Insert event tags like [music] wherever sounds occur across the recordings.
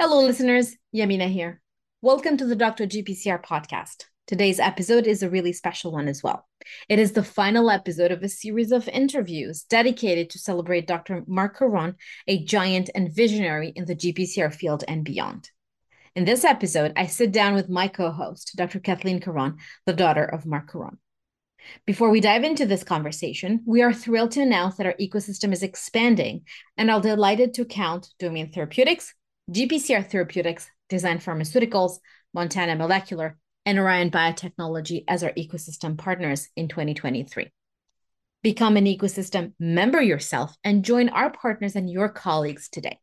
Hello, listeners. Yamina here. Welcome to the Dr. GPCR podcast. Today's episode is a really special one as well. It is the final episode of a series of interviews dedicated to celebrate Dr. Marc Caron, a giant and visionary in the GPCR field and beyond. In this episode, I sit down with my co host, Dr. Kathleen Caron, the daughter of Marc Caron. Before we dive into this conversation, we are thrilled to announce that our ecosystem is expanding and are delighted to count Domain Therapeutics, GPCR Therapeutics, Design Pharmaceuticals, Montana Molecular, and Orion Biotechnology as our ecosystem partners in 2023. Become an ecosystem member yourself and join our partners and your colleagues today.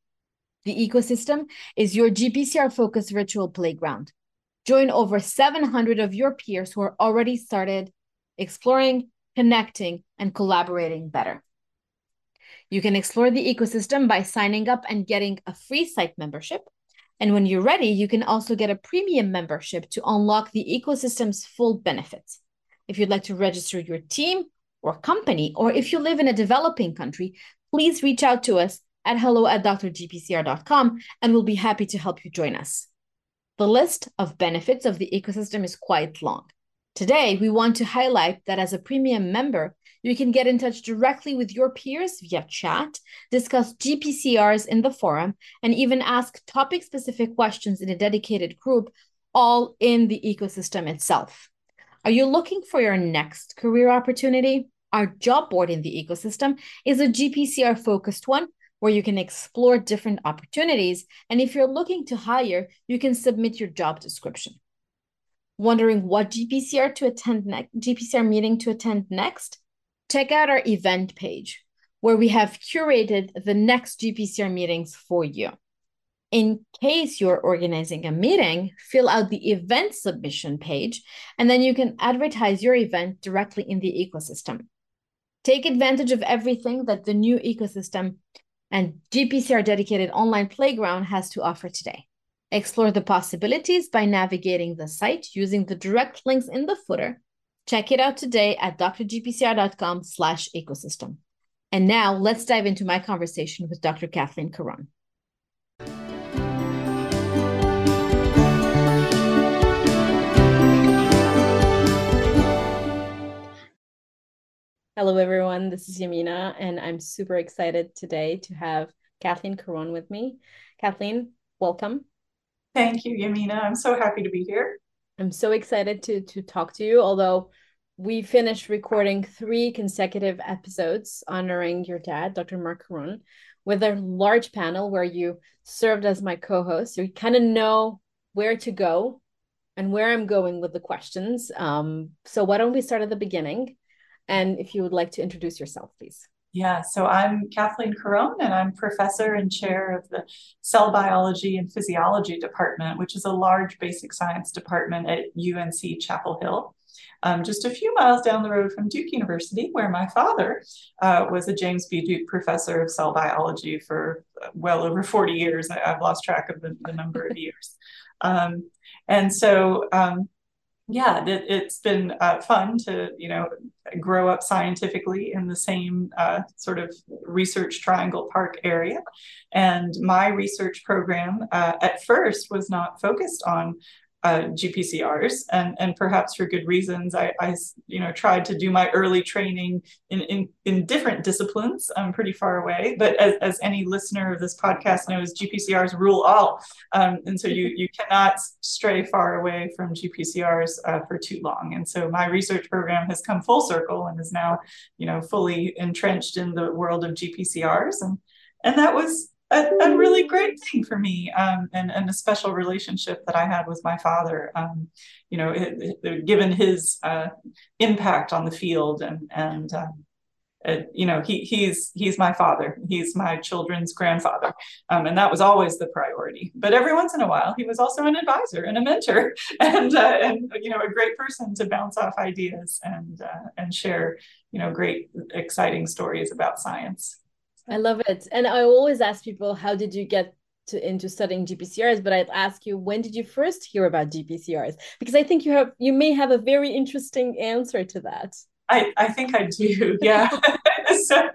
The ecosystem is your GPCR focused virtual playground. Join over 700 of your peers who are already started exploring, connecting, and collaborating better. You can explore the ecosystem by signing up and getting a free site membership. And when you're ready, you can also get a premium membership to unlock the ecosystem's full benefits. If you'd like to register your team or company, or if you live in a developing country, please reach out to us at hello at drgpcr.com and we'll be happy to help you join us. The list of benefits of the ecosystem is quite long. Today, we want to highlight that as a premium member, you can get in touch directly with your peers via chat, discuss GPCRs in the forum, and even ask topic specific questions in a dedicated group, all in the ecosystem itself. Are you looking for your next career opportunity? Our job board in the ecosystem is a GPCR focused one where you can explore different opportunities. And if you're looking to hire, you can submit your job description. Wondering what GPCR to attend next, GPCR meeting to attend next? Check out our event page where we have curated the next GPCR meetings for you. In case you're organizing a meeting, fill out the event submission page, and then you can advertise your event directly in the ecosystem. Take advantage of everything that the new ecosystem and GPCR dedicated online playground has to offer today. Explore the possibilities by navigating the site using the direct links in the footer Check it out today at drgpcr.com slash ecosystem. And now let's dive into my conversation with Dr. Kathleen Caron. Hello, everyone. This is Yamina, and I'm super excited today to have Kathleen Caron with me. Kathleen, welcome. Thank you, Yamina. I'm so happy to be here. I'm so excited to to talk to you. Although we finished recording three consecutive episodes honoring your dad, Dr. Marc Caron, with a large panel where you served as my co-host. So you kind of know where to go and where I'm going with the questions. Um, so why don't we start at the beginning? And if you would like to introduce yourself, please. Yeah, so I'm Kathleen Caron, and I'm professor and chair of the Cell Biology and Physiology Department, which is a large basic science department at UNC Chapel Hill. Um, just a few miles down the road from Duke University, where my father uh, was a James B. Duke professor of cell biology for well over 40 years. I, have lost track of the, the number of years. Um, and so um, yeah, it, has been uh, fun to you know grow up scientifically in the same uh, sort of research triangle park area, and my research program uh, at first was not focused on uh, GPCRs, and and perhaps for good reasons. I, I, you know tried to do my early training in in, in different disciplines. I'm pretty far away, but as, as any listener of this podcast knows, GPCRs rule all, um, and so you [laughs] you cannot stray far away from GPCRs uh, for too long. And so my research program has come full circle and is now you know fully entrenched in the world of GPCRs, and and that was a, a really great thing for me um, and, and a special relationship that I had with my father. Um, you know, it, it, given his uh, impact on the field and and um, it, you know he he's he's my father. He's my children's grandfather, um, and that was always the priority. But every once in a while, he was also an advisor and a mentor, [laughs] and uh, and you know a great person to bounce off ideas and uh, and share you know great exciting stories about science. I love it. And I always ask people, how did you get to, into studying GPCRs? But I'd ask you, when did you first hear about GPCRs? Because I think you have you may have a very interesting answer to that. I, I think I do. [laughs] Yeah. [laughs] so,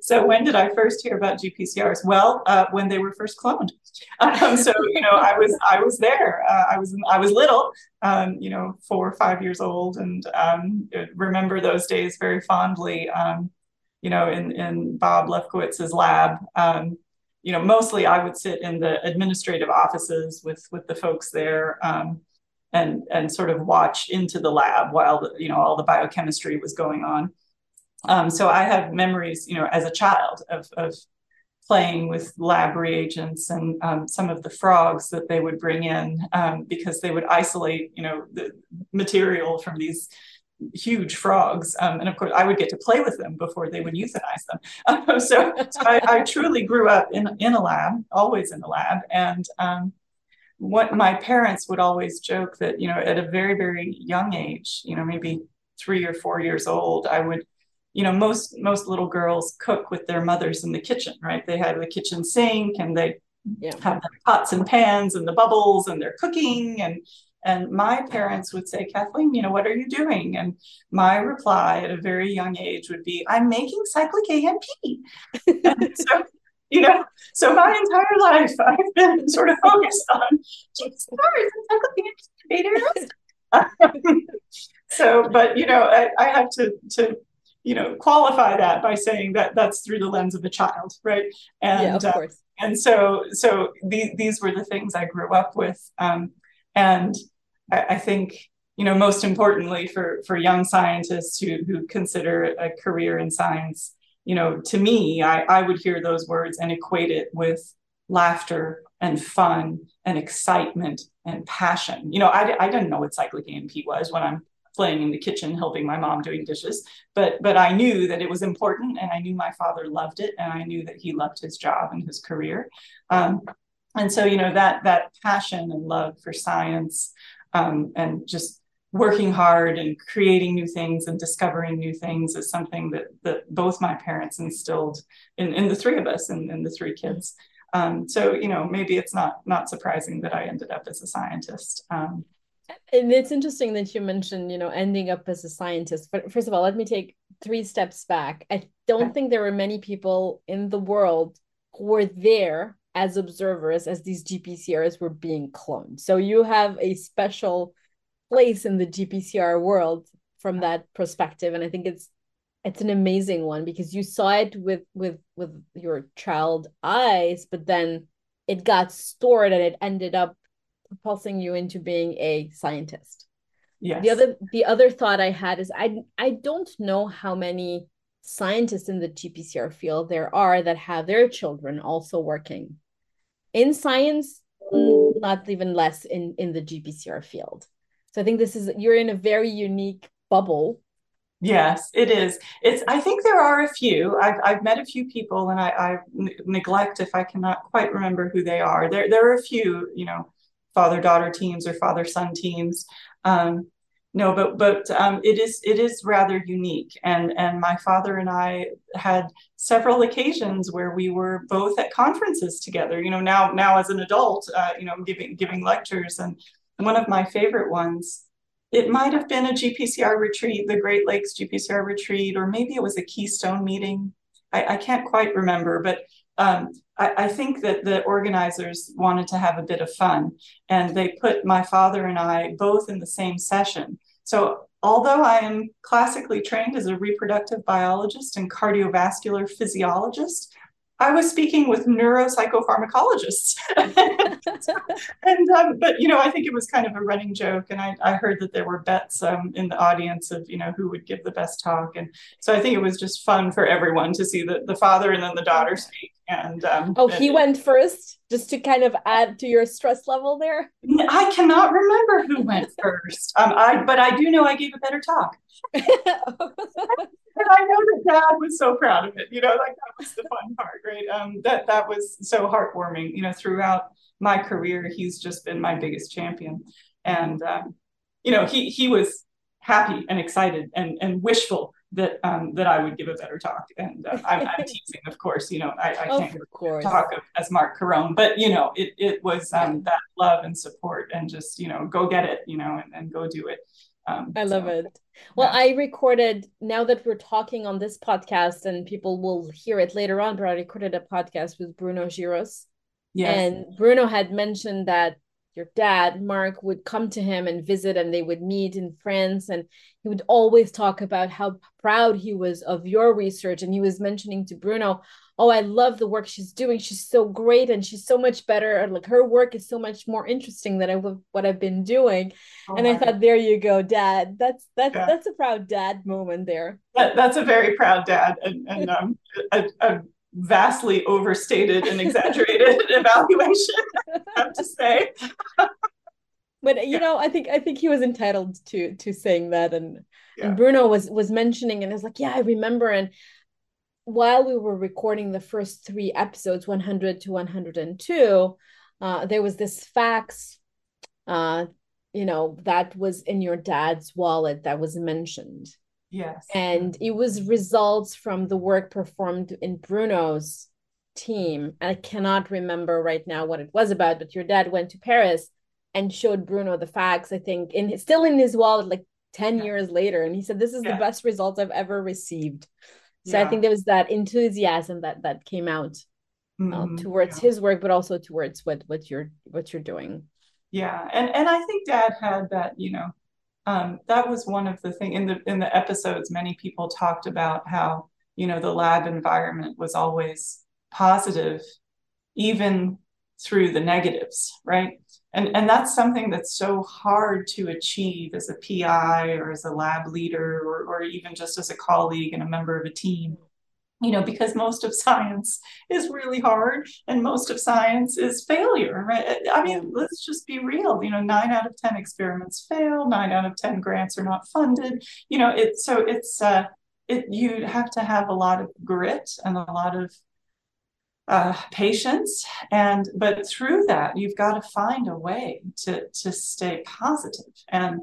so when did I first hear about GPCRs? Well, uh, when they were first cloned. [laughs] Um, so you know, I was I was there. Uh, I was I was little, um, you know, four or five years old, and um, remember those days very fondly. Um, you know, in in Bob Lefkowitz's lab. Um, you know, mostly I would sit in the administrative offices with with the folks there. Um, and and sort of watch into the lab while the, you know all the biochemistry was going on. Um, so I have memories, you know, as a child of, of playing with lab reagents and um, some of the frogs that they would bring in um, because they would isolate, you know, the material from these huge frogs. Um, and of course, I would get to play with them before they would euthanize them. [laughs] so, so I, I, truly grew up in, in a lab, always in the lab. And um, what my parents would always joke that, you know, at a very, very young age, you know, maybe three or four years old, I would you know most most little girls cook with their mothers in the kitchen right they have the kitchen sink and they yeah. have the pots and pans and the bubbles and they're cooking and and my parents would say kathleen you know what are you doing? And my reply at a very young age would be i'm making cyclic amp and [laughs] so you know so my entire life i've been sort of focused on stars and cyclic amp [laughs] so but you know I, I have to to you know qualify that by saying that that's through the lens of a child right? And yeah, of uh, course. and so so these these were the things i grew up with um, and I, I, think you know most importantly for for young scientists who who consider a career in science you know to me i i would hear those words and equate it with laughter and fun and excitement and passion. You know i, I didn't know what cyclic amp was when i'm playing in the kitchen helping my mom doing dishes but but i knew that it was important and i knew my father loved it and i knew that he loved his job and his career. Um, and so you know that that passion and love for science um, and just working hard and creating new things and discovering new things is something that that both my parents instilled in, in the three of us and, in the three kids. Um, so you know maybe it's not not surprising that i ended up as a scientist um, and it's interesting that you mentioned you know ending up as a scientist but first of all let me take three steps back. I don't think there were many people in the world who were there as observers as these gpcrs were being cloned so you have a special place in the gpcr world from that perspective and i think it's it's an amazing one because you saw it with with with your child eyes but then it got stored and it ended up propulsing you into being a scientist. Yes. The other the other thought I had is I I don't know how many scientists in the GPCR field there are that have their children also working in science, not even less in in the GPCR field. So I think this is you're in a very unique bubble Yes, it is. It's. I think there are a few. I've I've met a few people, and I, I neglect if I cannot quite remember who they are. There there are a few, you know, father daughter teams or father son teams. Um, no, but but um, it is it is rather unique, and and my father and I had several occasions where we were both at conferences together. You know, now now as an adult, uh, you know, giving giving lectures, and one of my favorite ones. It might have been a GPCR retreat, the Great Lakes GPCR retreat, or maybe it was a Keystone meeting. I, I can't quite remember, but um, I, I, think that the organizers wanted to have a bit of fun and they put my father and I both in the same session. So, although I am classically trained as a reproductive biologist and cardiovascular physiologist, I was speaking with neuropsychopharmacologists. [laughs] and um, but you know, I think it was kind of a running joke, and I, I heard that there were bets um, in the audience of you know who would give the best talk, and so I think it was just fun for everyone to see the, the father and then the daughter speak. And um, oh, he went first, just to kind of add to your stress level there. I cannot remember who went [laughs] first. Um, I but I do know I gave a better talk. [laughs] and I know that dad was so proud of it. You know, like that was the fun? Um, that that was so heartwarming. You know, throughout my career, he's just been my biggest champion, and um, you know, he he was happy and excited and and wishful that um, that I would give a better talk. And uh, I'm, I'm, [laughs] teasing, of course. You know, I, I can't talk of, as Marc Caron, but you know, it it was um, that love and support and just you know, go get it, you know, and, and go do it. Um, I love so, it. Well, yeah. I recorded now that we're talking on this podcast, and people will hear it later on. But I recorded a podcast with Bruno Giros, yes. and Bruno had mentioned that your dad, Marc, would come to him and visit, and they would meet in France. And he would always talk about how proud he was of your research. And he was mentioning to Bruno, Oh, I love the work she's doing. She's so great and she's so much better. Like her work is so much more interesting than I what I've been doing. Oh and I thought, there you go, dad. That's that's yeah. that's a proud dad moment there. That, that's a very proud dad. And, and um, a, a vastly overstated and exaggerated [laughs] evaluation, I have to say. but you know, I think I think he was entitled to to saying that, and yeah. and Bruno was was mentioning, and I was like, yeah, I remember. And while we were recording the first three episodes, one hundred to one hundred and two, uh, there was this fax, uh, you know, that was in your dad's wallet that was mentioned Yes. And it was results from the work performed in Bruno's team. I cannot remember right now what it was about, but your dad went to Paris and showed Bruno the fax, I think, in still in his wallet like 10 yeah. years later. And he said, This is yeah. the best results I've ever received. So yeah. I think there was that enthusiasm that that came out uh, mm-hmm. towards his work, but also towards what what you're what you're doing. Yeah. And and I think dad had that, you know, um, that was one of the things in the in the episodes many people talked about how you know the lab environment was always positive even through the negatives right? And and that's something that's so hard to achieve as a pi or as a lab leader or, or even just as a colleague and a member of a team you know, because most of science is really hard and most of science is failure, right? I mean, let's just be real. You know, nine out of 10 experiments fail, nine out of 10 grants are not funded. You know, it so it's uh it you have to have a lot of grit and a lot of uh, patience and but through that you've got to find a way to to stay positive and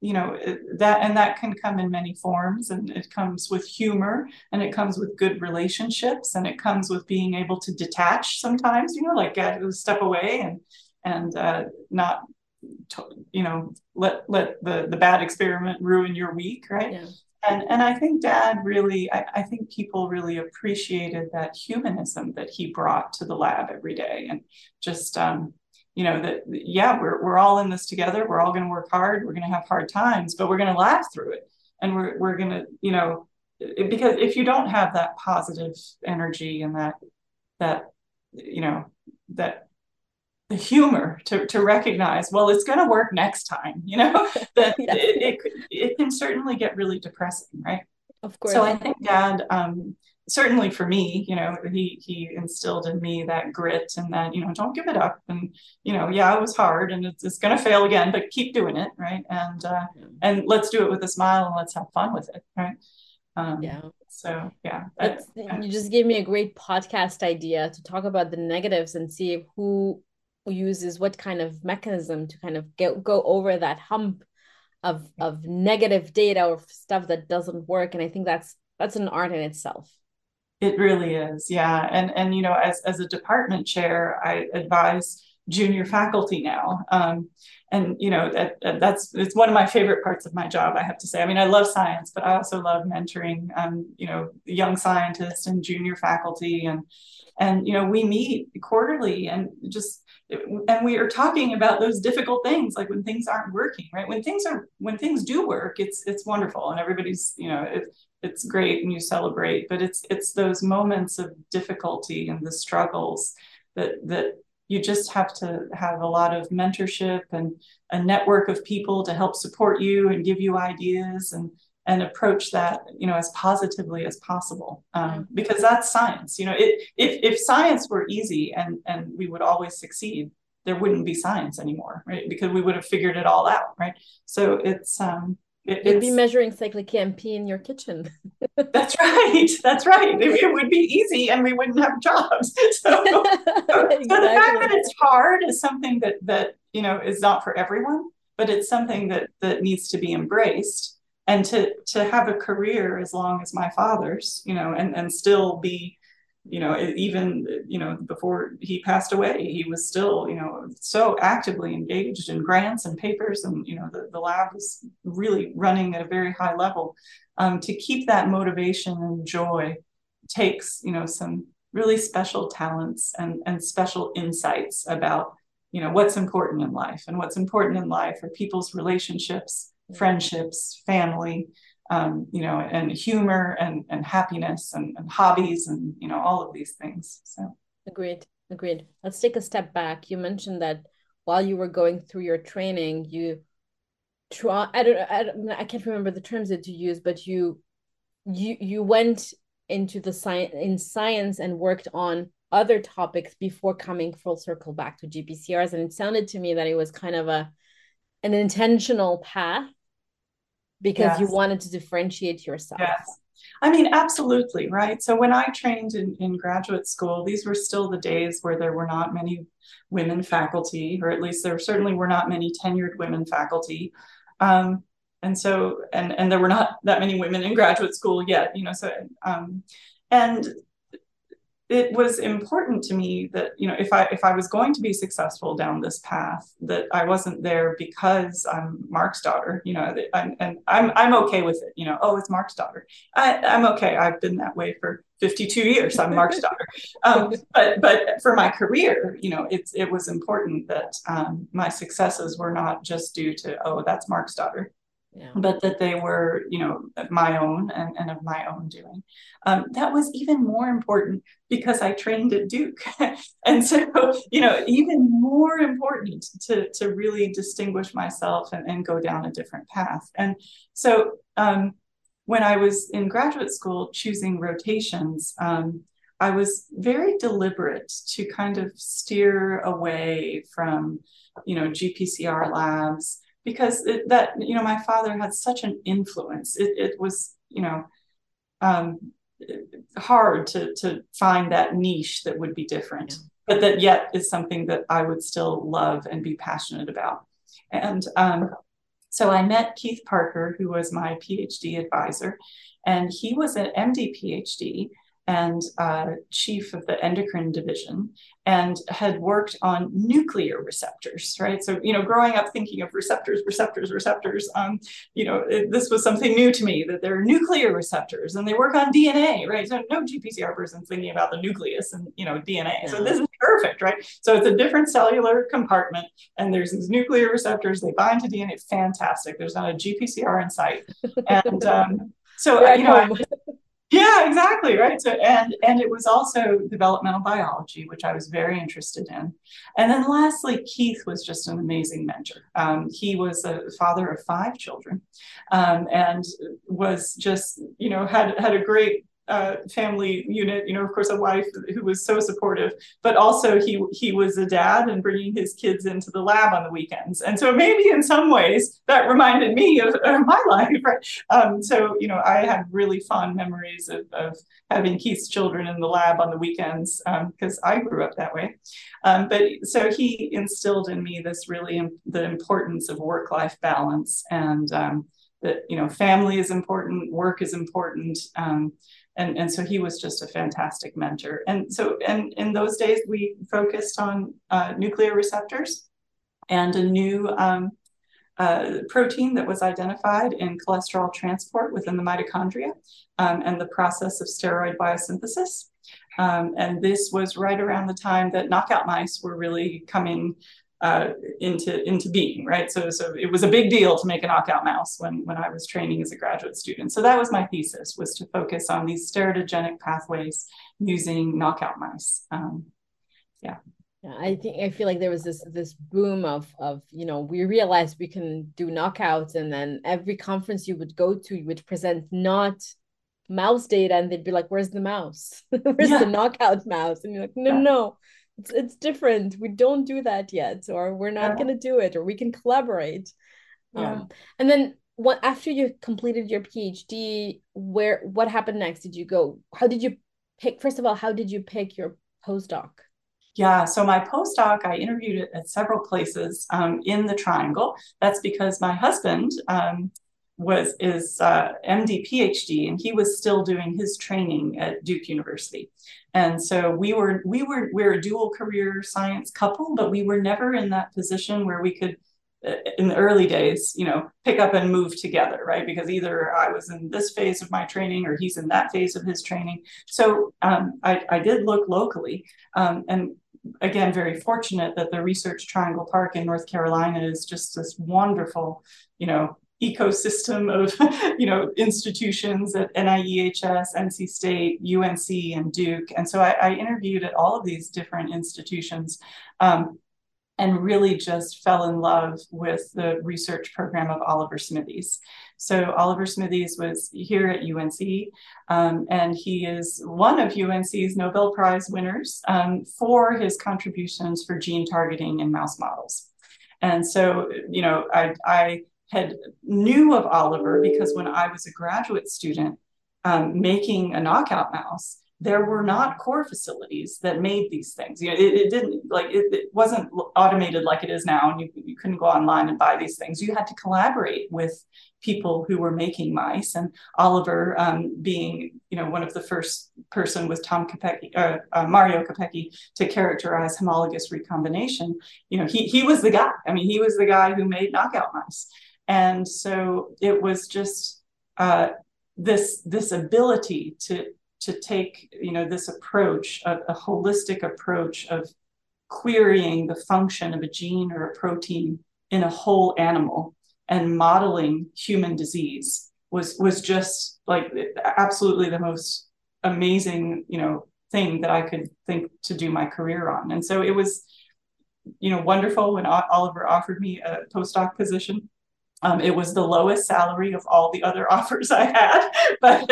you know that and that can come in many forms and it comes with humor and it comes with good relationships and it comes with being able to detach sometimes you know like uh, step away and and uh, not you know let let the the bad experiment ruin your week right yeah. and and i think dad really I, I think people really appreciated that humanism that he brought to the lab every day and just um you know that yeah we're, we're all in this together. We're all going to work hard. We're going to have hard times but we're going to laugh through it. And we're, we're going to you know because if you don't have that positive energy and that that you know that the humor to, to recognize well it's going to work next time you know [laughs] that [laughs] yes. it, it, it can certainly get really depressing right of course so i think dad um, certainly for me, you know, he he instilled in me that grit and that you know don't give it up. And you know yeah it was hard and it's, it's going to fail again but keep doing it right? And uh, and let's do it with a smile and let's have fun with it right. Um, yeah. So yeah, I, you just gave me a great podcast idea to talk about the negatives and see who uses what kind of mechanism to kind of get go over that hump of of negative data or stuff that doesn't work. And i think that's that's an art in itself. It really is, yeah. And and you know, as as a department chair, I advise junior faculty now. Um, and you know that, that's it's one of my favorite parts of my job. I have to say. I mean, I love science, but I also love mentoring. Um, you know, young scientists and junior faculty, and and you know, we meet quarterly and just and we are talking about those difficult things like when things aren't working right when things are when things do work it's it's wonderful and everybody's you know it, it's great and you celebrate but it's it's those moments of difficulty and the struggles that that you just have to have a lot of mentorship and a network of people to help support you and give you ideas and and approach that you know as positively as possible. Um, because that's science you know it, if if science were easy and and we would always succeed there wouldn't be science anymore right? Because we would have figured it all out right? So it's um it, You'd be measuring cyclic AMP in your kitchen. [laughs] that's right. That's right. It, it, would be easy and we wouldn't have jobs. [laughs] So, so, exactly. so the fact that it's hard is something that that you know is not for everyone, but it's something that that needs to be embraced. And to to have a career as long as my father's, you know, and and still be you know, even, you know, before he passed away, he was still, you know, so actively engaged in grants and papers. And, you know, the, the lab was really running at a very high level. Um, to keep that motivation and joy takes, you know, some really special talents and, and special insights about, you know, what's important in life. And what's important in life are people's relationships, friendships, family, um, you know, and humor and, and happiness and, and hobbies and, you know, all of these things. So agreed. Agreed. Let's take a step back. You mentioned that while you were going through your training, you try, I don't, I don't, I can't remember the terms that you use, but you, you, you went into the science in science and worked on other topics before coming full circle back to GPCRs. And it sounded to me that it was kind of a, an intentional path because yes. you wanted to differentiate yourself. Yes. I mean, absolutely, right? So when I trained in, in graduate school, these were still the days where there were not many women faculty, or at least there certainly were not many tenured women faculty. Um, and so, and, and there were not that many women in graduate school yet, you know, so, um, and it was important to me that you know if i if i was going to be successful down this path that i wasn't there because i'm mark's daughter you know I'm, and i'm i'm okay with it you know oh it's mark's daughter. I, i'm okay. I've been that way for 52 years. I'm mark's daughter. [laughs] Um, but but for my career you know it's it was important that um, my successes were not just due to oh that's mark's daughter yeah. but that they were, you know, my own and, and of my own doing. Um, that was even more important because I trained at Duke. [laughs] and so, you know, even more important to, to really distinguish myself and, and go down a different path. And so um, when I was in graduate school choosing rotations, um, I was very deliberate to kind of steer away from, you know, GPCR labs because it, that you know my father had such an influence it, it was you know um, hard to to find that niche that would be different yeah. but that yet is something that i would still love and be passionate about and um, so i met keith parker who was my phd advisor and he was an md phd and uh, chief of the endocrine division and had worked on nuclear receptors right? So you know growing up thinking of receptors receptors receptors um, you know it, this was something new to me that there are nuclear receptors and they work on dna right? So no gpcr person thinking about the nucleus and you know dna yeah. so this is perfect right? So it's a different cellular compartment and there's these nuclear receptors they bind to dna fantastic. There's not a gpcr in sight. And um, so you know I, yeah exactly right so and and it was also developmental biology which i was very interested in. And then lastly keith was just an amazing mentor. Um, he was a father of five children um, and was just you know had had a great uh, family unit, you know, of course, a wife who was so supportive, but also he he was a dad and bringing his kids into the lab on the weekends. And so maybe in some ways that reminded me of, of my [laughs] life. Right? Um, so, you know, I have really fond memories of, of having Keith's children in the lab on the weekends because um, I grew up that way. Um, but so he instilled in me this really the importance of work-life balance and um, that, you know, family is important, work is important. Um, and and so he was just a fantastic mentor. And so and in those days we focused on uh, nuclear receptors and a new um, uh, protein that was identified in cholesterol transport within the mitochondria um, and the process of steroid biosynthesis. Um, and this was right around the time that knockout mice were really coming uh, into into being, right? So so it was a big deal to make a knockout mouse when when I was training as a graduate student. So that was my thesis was to focus on these steroidogenic pathways using knockout mice. Um, yeah. Yeah, I think I feel like there was this this boom of of you know we realized we can do knockouts and then every conference you would go to you would present not mouse data and they'd be like where's the mouse [laughs] where's yeah. the knockout mouse and you're like no yeah. no it's, it's different we don't do that yet or we're not yeah. going to do it or we can collaborate yeah. um and then what after you completed your phd where what happened next did you go how did you pick first of all how did you pick your postdoc yeah, so my postdoc, I interviewed at several places um, in the Triangle. That's because my husband um, was is uh, MD PhD, and he was still doing his training at Duke University. And so we were we were we we're a dual career science couple, but we were never in that position where we could uh, in the early days, you know, pick up and move together, right? Because either I was in this phase of my training or he's in that phase of his training. So um, I, I, did look locally. Um, and again, very fortunate that the Research Triangle Park in North Carolina is just this wonderful, you know, ecosystem of [laughs] you know institutions at NIEHS, NC State, UNC, and Duke. And so I, I interviewed at all of these different institutions. Um, and really just fell in love with the research program of Oliver Smithies. So Oliver Smithies was here at UNC, um, and he is one of UNC's Nobel Prize winners um, for his contributions for gene targeting in mouse models. And so, you know, I, I had knew of Oliver because when I was a graduate student um, making a knockout mouse, there were not core facilities that made these things. You know, it, it didn't like it, it, wasn't automated like it is now, and you, you couldn't go online and buy these things. You had to collaborate with people who were making mice, and Oliver um, being you know one of the first person with Tom Capecchi, uh, uh, Mario Capecchi to characterize homologous recombination. You know, he he was the guy. I mean, he was the guy who made knockout mice. And so it was just uh, this this ability to to take you know this approach, a, a holistic approach of querying the function of a gene or a protein in a whole animal and modeling human disease was was just like absolutely the most amazing you know thing that I could think to do my career on. And so it was you know wonderful when Oliver offered me a postdoc position um, it was the lowest salary of all the other [laughs] offers I had, but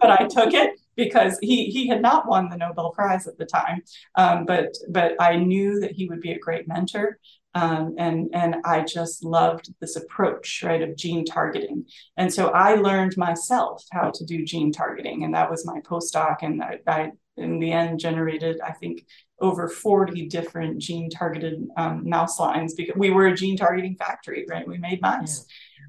but I took it because he he had not won the Nobel Prize at the time. Um, but but I knew that he would be a great mentor, um, and and I just loved this approach right of gene targeting. And so I learned myself how to do gene targeting, and that was my postdoc. And I, I in the end generated I think over 40 different gene targeted um, mouse lines because we were a gene targeting factory, right? We made mice.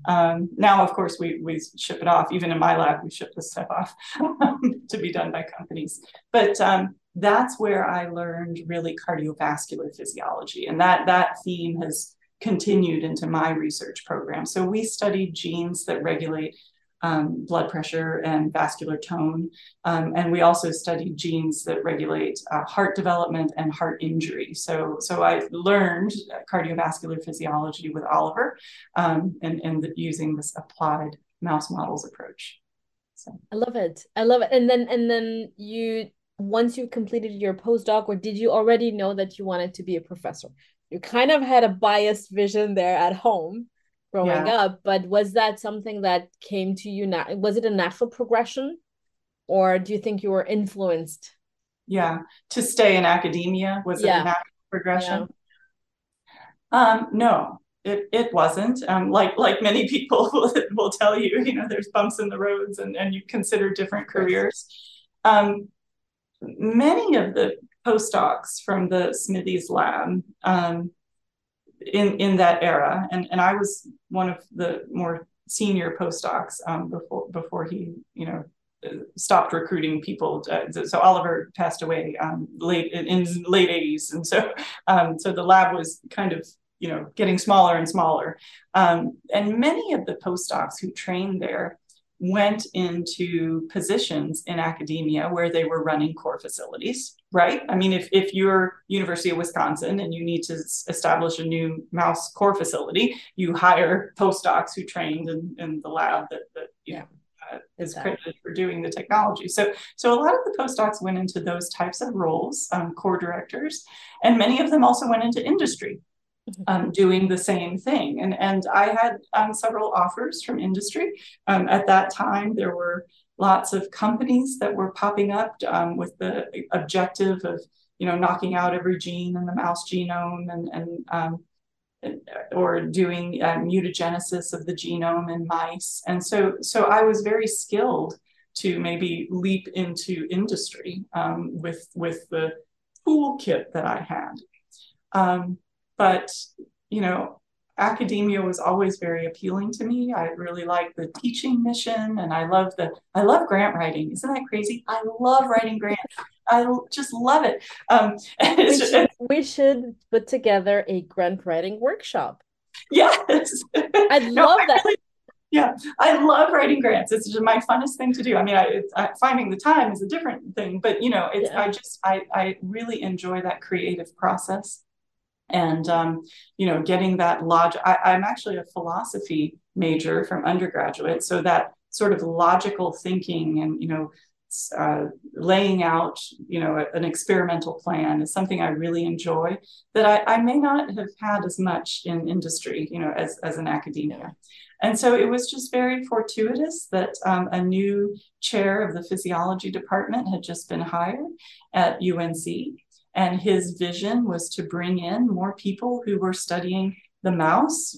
Yeah. Um, now, of course, we, we ship it off. Even in my lab, we ship this stuff off [laughs] to be done by companies. But um, that's where I learned really cardiovascular physiology. And that, that theme has continued into my research program. So we studied genes that regulate um, blood pressure and vascular tone. Um, and we also studied genes that regulate uh, heart development and heart injury. So, so I learned cardiovascular physiology with Oliver um, and, and the, using this applied mouse models approach. So. I love it. I love it. And then, and then you, once you completed your postdoc, or did you already know that you wanted to be a professor? You kind of had a biased vision there at home growing yeah. up but was that something that came to you now was it a natural progression or do you think you were influenced yeah to stay in academia was yeah. it a natural progression yeah. um no it, it wasn't um, like like many people [laughs] will, will tell you you know there's bumps in the roads and, and you consider different careers um, many of the postdocs from the smithies lab um, in in that era, and and I was one of the more senior postdocs um, before before he you know stopped recruiting people. To, so Oliver passed away um, late in, late 80s, and so um, so the lab was kind of you know getting smaller and smaller. Um, and many of the postdocs who trained there went into positions in academia where they were running core facilities right i mean if, if you're university of wisconsin and you need to establish a new mouse core facility you hire postdocs who trained in, in the lab that, that you know uh, is exactly. credited for doing the technology. So, so a lot of the postdocs went into those types of roles, um, core directors, and many of them also went into industry um, doing the same thing. And, and I had um, several offers from industry. Um, at that time, there were lots of companies that were popping up um, with the objective of, you know, knocking out every gene in the mouse genome and, and um, or doing uh, mutagenesis of the genome in mice. And so, so I was very skilled to maybe leap into industry um, with, with the toolkit that I had. Um, but, you know, academia was always very appealing to me. I really like the teaching mission and I love the I love grant writing. Isn't that crazy? I love writing grants. I just love it. Um, [laughs] we, should, we, should, put together a grant writing workshop. Yes. [laughs] I'd no, love I that. Really, yeah, I love writing grants. It's just my funnest thing to do. I mean, I, I finding the time is a different thing, but you know, it's yeah. I just I I really enjoy that creative process and um, you know getting that logic I, am actually a philosophy major from undergraduate so that sort of logical thinking and you know uh, laying out you know an experimental plan is something i really enjoy that I, I, may not have had as much in industry you know as, as an academia. And so it was just very fortuitous that um, a new chair of the physiology department had just been hired at unc and his vision was to bring in more people who were studying the mouse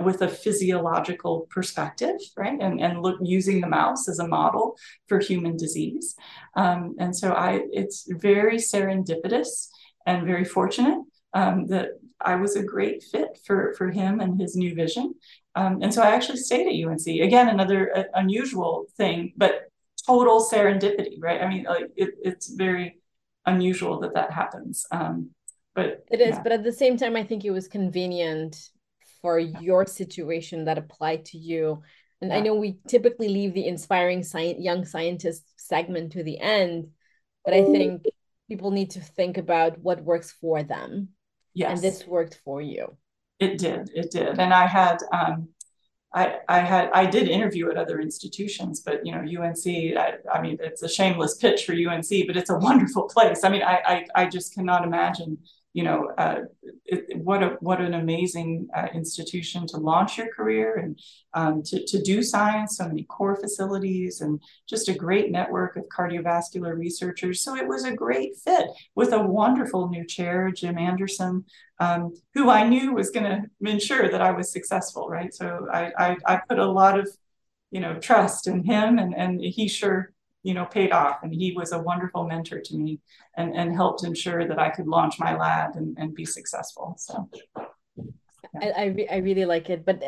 with a physiological perspective, right? And, and look using the mouse as a model for human disease. Um, and so I it's very serendipitous and very fortunate um, that I was a great fit for, for him and his new vision. Um, and so I actually stayed at UNC. Again, another uh, unusual thing, but total serendipity, right? I mean, like it, it's very unusual that that happens. Um, but it is, yeah. but at the same time, I think it was convenient for your situation that applied to you. And yeah. I know we typically leave the inspiring sci- young scientist segment to the end, but I think people need to think about what works for them. Yes. And this worked for you. It did. It did. And I had um, I, had I did interview at other institutions, but you know UNC. I, I, mean, it's a shameless pitch for UNC, but it's a wonderful place. I mean, I I, I just cannot imagine you know, uh, it, what a what an amazing uh, institution to launch your career and um, to to do science. So many core facilities and just a great network of cardiovascular researchers. So it was a great fit with a wonderful new chair, Jim Anderson, um, who I knew was going to ensure that I was successful. Right. So I, I I put a lot of you know trust in him, and and he sure you know paid off. And he was a wonderful mentor to me and and helped ensure that i could launch my lab and, and be successful. So I, I, re- I really like it. But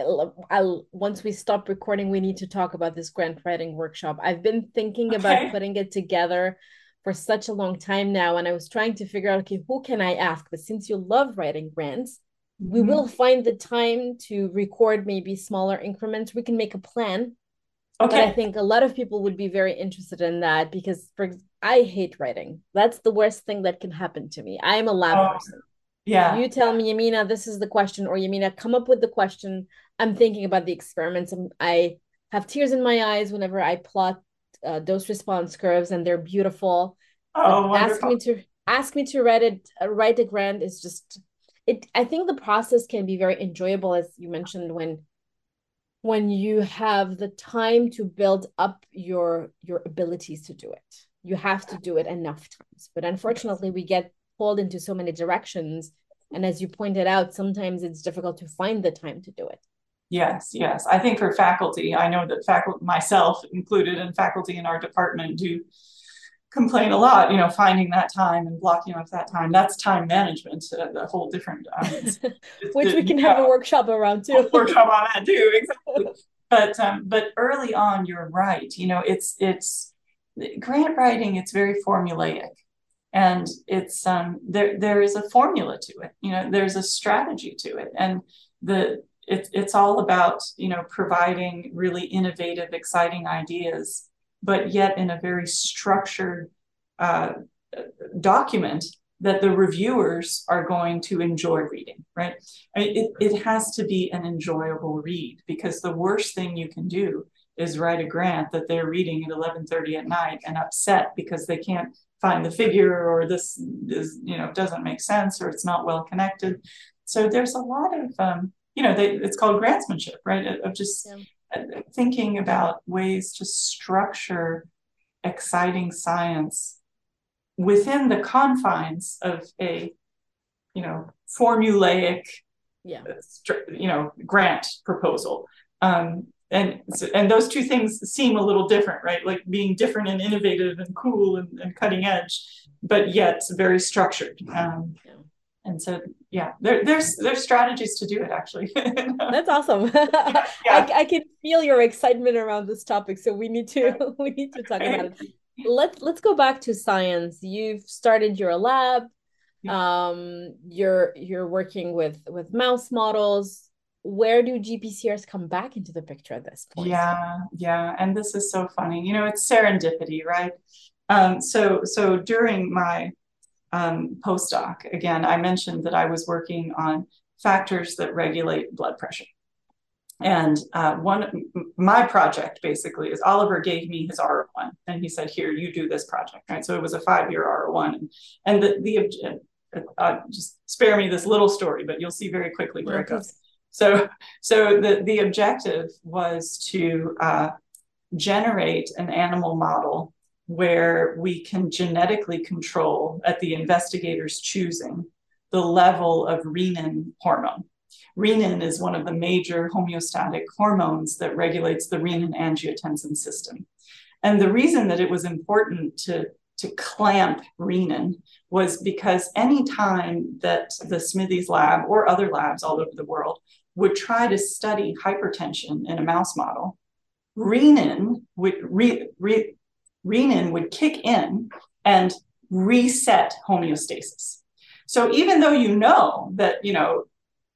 I'll once we stop recording we need to talk about this grant writing workshop. I've been thinking okay. about putting it together for such a long time now and i was trying to figure out okay who can i ask? But since you love writing grants mm-hmm. we will find the time to record maybe smaller increments. We can make a plan Okay. But I think a lot of people would be very interested in that because for I hate writing. That's the worst thing that can happen to me. I am a lab oh, person. Yeah. You tell me, Yamina, this is the question, or Yamina, come up with the question. I'm thinking about the experiments. I'm, i have tears in my eyes whenever I plot uh, dose response curves, and they're beautiful. Oh, ask me to ask me to write it. Uh, write a grant is just it. I think the process can be very enjoyable, as you mentioned when when you have the time to build up your your abilities to do it. You have to do it enough times. But unfortunately we get pulled into so many directions. And as you pointed out sometimes it's difficult to find the time to do it. Yes yes. I think for faculty i know that faculty myself included and faculty in our department do complain a lot, you know, finding that time and blocking off that time. That's time management, uh, a whole different. Um, [laughs] Which we can have a workshop around too. [laughs] workshop on that too, [laughs] exactly. but um, but early on, you're right. You know, it's it's grant writing. It's very formulaic, and it's um there there is a formula to it. You know, there's a strategy to it, and the it's it's all about you know providing really innovative, exciting ideas but yet in a very structured uh, document that the reviewers are going to enjoy reading, right? I mean, it, it has to be an enjoyable read because the worst thing you can do is write a grant that they're reading at 11:30 at night and upset because they can't find the figure or this is you know doesn't make sense or it's not well connected. So there's a lot of um, you know they, it's called grantsmanship, right? Of just yeah thinking about ways to structure exciting science within the confines of a you know formulaic yeah. you know grant proposal. Um, and and those two things seem a little different right? Like being different and innovative and cool and, and cutting edge but yet very structured. Um, yeah. And so yeah there, there's there's strategies to do it actually. [laughs] That's awesome. [laughs] Yeah. I, I, can feel your excitement around this topic so we need to yeah. [laughs] we need to talk about it. Let's let's go back to science. You've started your lab. Um you're you're working with with mouse models. Where do gpcrs come back into the picture at this point? Yeah yeah and this is so funny. You know it's serendipity right? Um so so during my um, postdoc, again, I mentioned that I was working on factors that regulate blood pressure. And uh, one, my project basically is Oliver gave me his R01 and he said, here, you do this project, right? So it was a five-year R01. And, and the, the uh, uh, just spare me this little story, but you'll see very quickly where it goes. So, so the, the objective was to uh, generate an animal model where we can genetically control at the investigator's choosing the level of renin hormone. Renin is one of the major homeostatic hormones that regulates the renin angiotensin system. And the reason that it was important to, to clamp renin was because any time that the Smithies lab or other labs all over the world would try to study hypertension in a mouse model, renin would re, re, renin would kick in and reset homeostasis. So even though you know that, you know,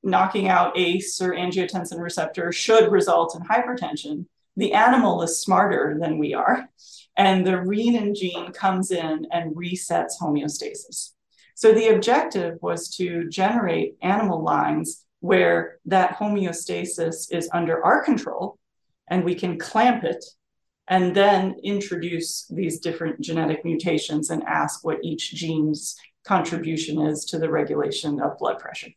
knocking out ACE or angiotensin receptor should result in hypertension, the animal is smarter than we are. And the renin gene comes in and resets homeostasis. So the objective was to generate animal lines where that homeostasis is under our control and we can clamp it and then introduce these different genetic mutations and ask what each gene's contribution is to the regulation of blood pressure.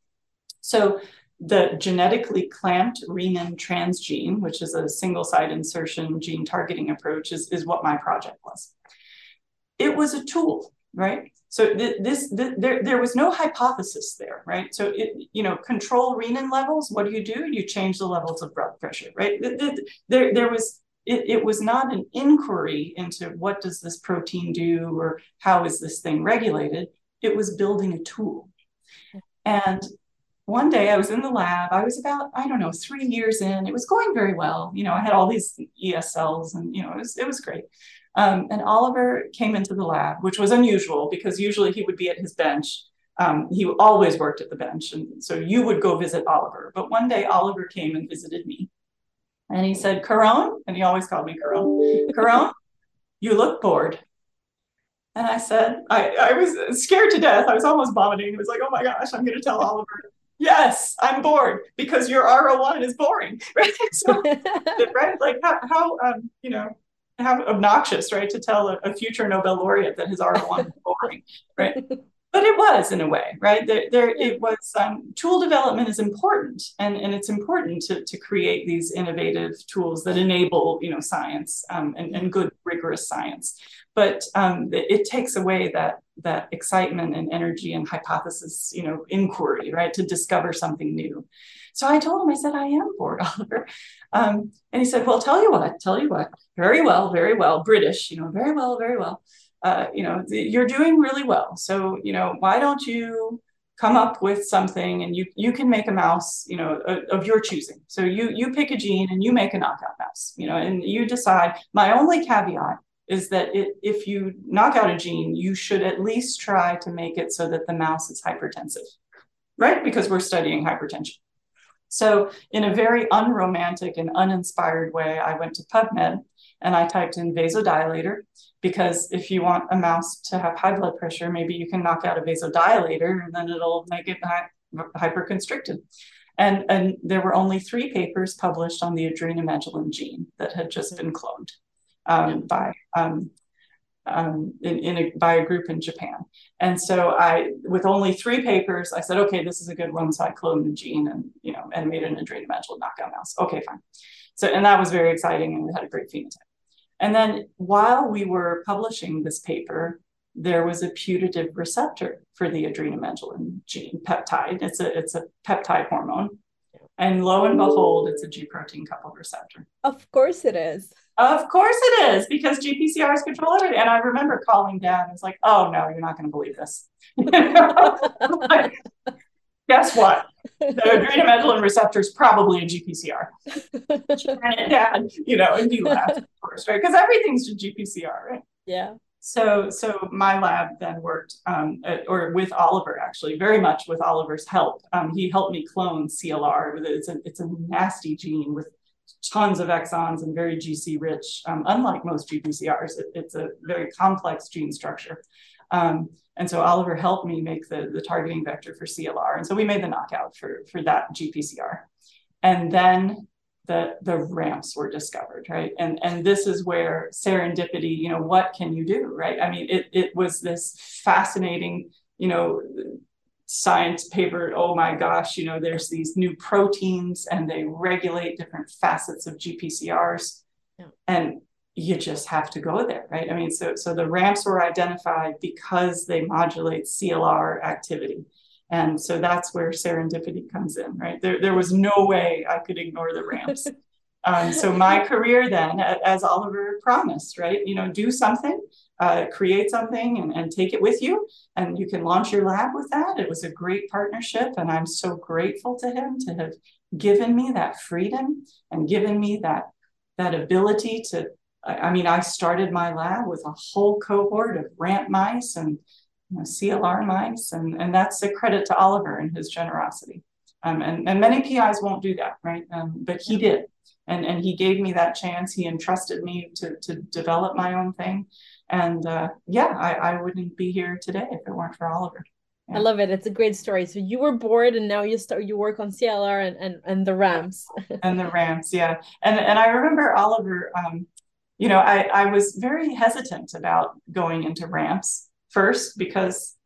So the genetically clamped renin transgene, which is a single site insertion gene targeting approach, is, is what my project was. It was a tool, right? So th- this th- there there was no hypothesis there, right? So it you know control renin levels. What do you do? You change the levels of blood pressure, right? There there was it, it was not an inquiry into what does this protein do or how is this thing regulated. It was building a tool. And one day I was in the lab. I was about, I don't know, three years in. It was going very well. You know, I had all these ESLs and, you know, it was, it was great. Um, and Oliver came into the lab, which was unusual because usually he would be at his bench. Um, he always worked at the bench. And so you would go visit Oliver. But one day Oliver came and visited me. And he said, Caron, and he always called me Caron, Caron, you look bored. And I said, I, I was scared to death. I was almost vomiting. It was like, oh my gosh, I'm going to tell Oliver, yes, I'm bored because your R01 is boring. [laughs] Right. So, [laughs] right. Like how, how um, you know, how obnoxious, right, to tell a, a future Nobel laureate that his R01 is boring, right? [laughs] but it was in a way right? There, there it was um, tool development is important and, and it's important to, to create these innovative tools that enable you know science um, and, and good rigorous science. But um, it, takes away that that excitement and energy and hypothesis you know inquiry right to discover something new. So i told him i said i am bored oliver [laughs] um, and he said well tell you what tell you what. Very well very well. British you know very well very well uh, you know, you're doing really well. So, you know, why don't you come up with something and you you can make a mouse, you know, of your choosing. So you you pick a gene and you make a knockout mouse, you know, and you decide. My only caveat is that it, if you knock out a gene, you should at least try to make it so that the mouse is hypertensive, right? Because we're studying hypertension. So, in a very unromantic and uninspired way, I went to PubMed and I typed in vasodilator because if you want a mouse to have high blood pressure, maybe you can knock out a vasodilator and then it'll make it hy- hyperconstricted. And, and there were only three papers published on the adrenomedullin gene that had just been cloned um, by um, um, in, in a, by a group in Japan. And so I, with only three papers, I said, okay, this is a good one. So I cloned the gene and you know and made an adrenomedullin knockout mouse. Okay, fine. So and that was very exciting and we had a great phenotype. And then while we were publishing this paper, there was a putative receptor for the adrenomedullin gene peptide. It's a it's a peptide hormone. And lo and behold, it's a G protein coupled receptor. Of course it is. Of course it is, because GPCRs control everything. And I remember calling dad and was like, oh no, you're not going to believe this. [laughs] [laughs] like, guess what? [laughs] The adrenomedullin receptor is probably a GPCR. [laughs] and dad, you know, and he laughed, of course, right? Because everything's a GPCR, right? Yeah. So, so my lab then worked, um, at, or with Oliver actually, very much with Oliver's help. Um, he helped me clone CLR. It's a it's a nasty gene with tons of exons and very GC rich. Um, unlike most GPCRs, it, it's a very complex gene structure. Um, and so Oliver helped me make the, the targeting vector for CLR. And so we made the knockout for, for that GPCR. And then the the ramps were discovered right and and this is where serendipity you know what can you do right i mean it it was this fascinating you know science paper oh my gosh you know there's these new proteins and they regulate different facets of gpcrs yeah. and you just have to go there right i mean so so the ramps were identified because they modulate clr activity and so that's where serendipity comes in, right? There, there was no way I could ignore the ramps. [laughs] um, so my career then, as Oliver promised, right? You know, do something, uh, create something and, and take it with you. And you can launch your lab with that. It was a great partnership. And I'm so grateful to him to have given me that freedom and given me that, that ability to, I mean, I started my lab with a whole cohort of ramp mice and you know, CLR mice, and, and that's a credit to Oliver and his generosity. Um, and, and many PIs won't do that, right? Um, but he did. And, and he gave me that chance. He entrusted me to, to develop my own thing. And uh, yeah, I, I wouldn't be here today if it weren't for Oliver. Yeah. I love it. It's a great story. So you were bored and now you start you work on CLR and and, and the ramps. and the ramps, yeah. And and I remember Oliver um, you know, I, I was very hesitant about going into ramps first because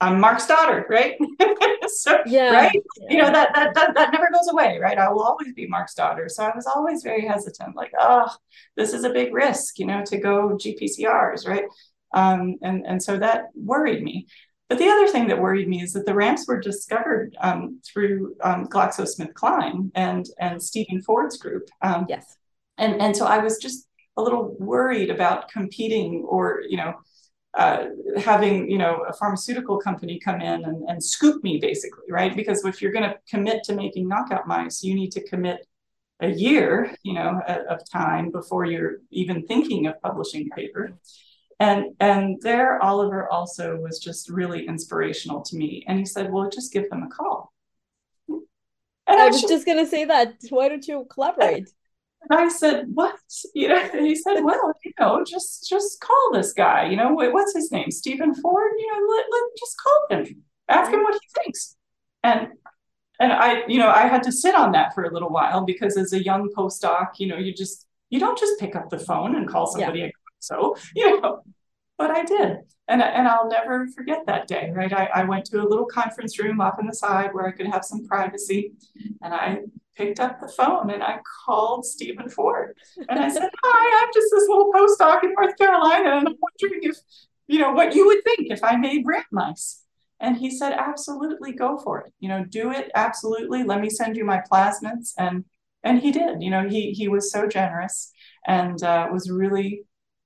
I'm Mark's daughter, right? [laughs] so, yeah, right? Yeah. You know, that, that, that, that never goes away, right? I will always be Mark's daughter. So I was always very hesitant, like, oh, this is a big risk, you know, to go GPCRs, right? Um, and, and so that worried me. But the other thing that worried me is that the ramps were discovered um, through um, GlaxoSmithKline and, and Stephen Ford's group. Um, yes. And, and so I was just a little worried about competing or, you know, uh, having you know a pharmaceutical company come in and, and scoop me basically right? Because if you're going to commit to making knockout mice you need to commit a year you know of time before you're even thinking of publishing a paper. And and there oliver also was just really inspirational to me. And he said well just give them a call. And i was just going to say that. Why don't you collaborate and I said, "What?" You know, and he said, "Well, you know, just just call this guy. You know, what's his name? Stephen Ford. You know, let, let just call him, ask him what he thinks." And and I, you know, I had to sit on that for a little while because as a young postdoc, you know, you just you don't just pick up the phone and call somebody. Yeah. So you know, but I did, and and I'll never forget that day. Right, I, I went to a little conference room off in the side where I could have some privacy, and I picked up the phone and I called Stephen Ford and I said, Hi, I'm just this little postdoc in North Carolina and I'm wondering if, you know, what you would think if I made rat mice. And he said, Absolutely, go for it. You know, do it. Absolutely. Let me send you my plasmids. And and he did. You know, he he was so generous and uh, was really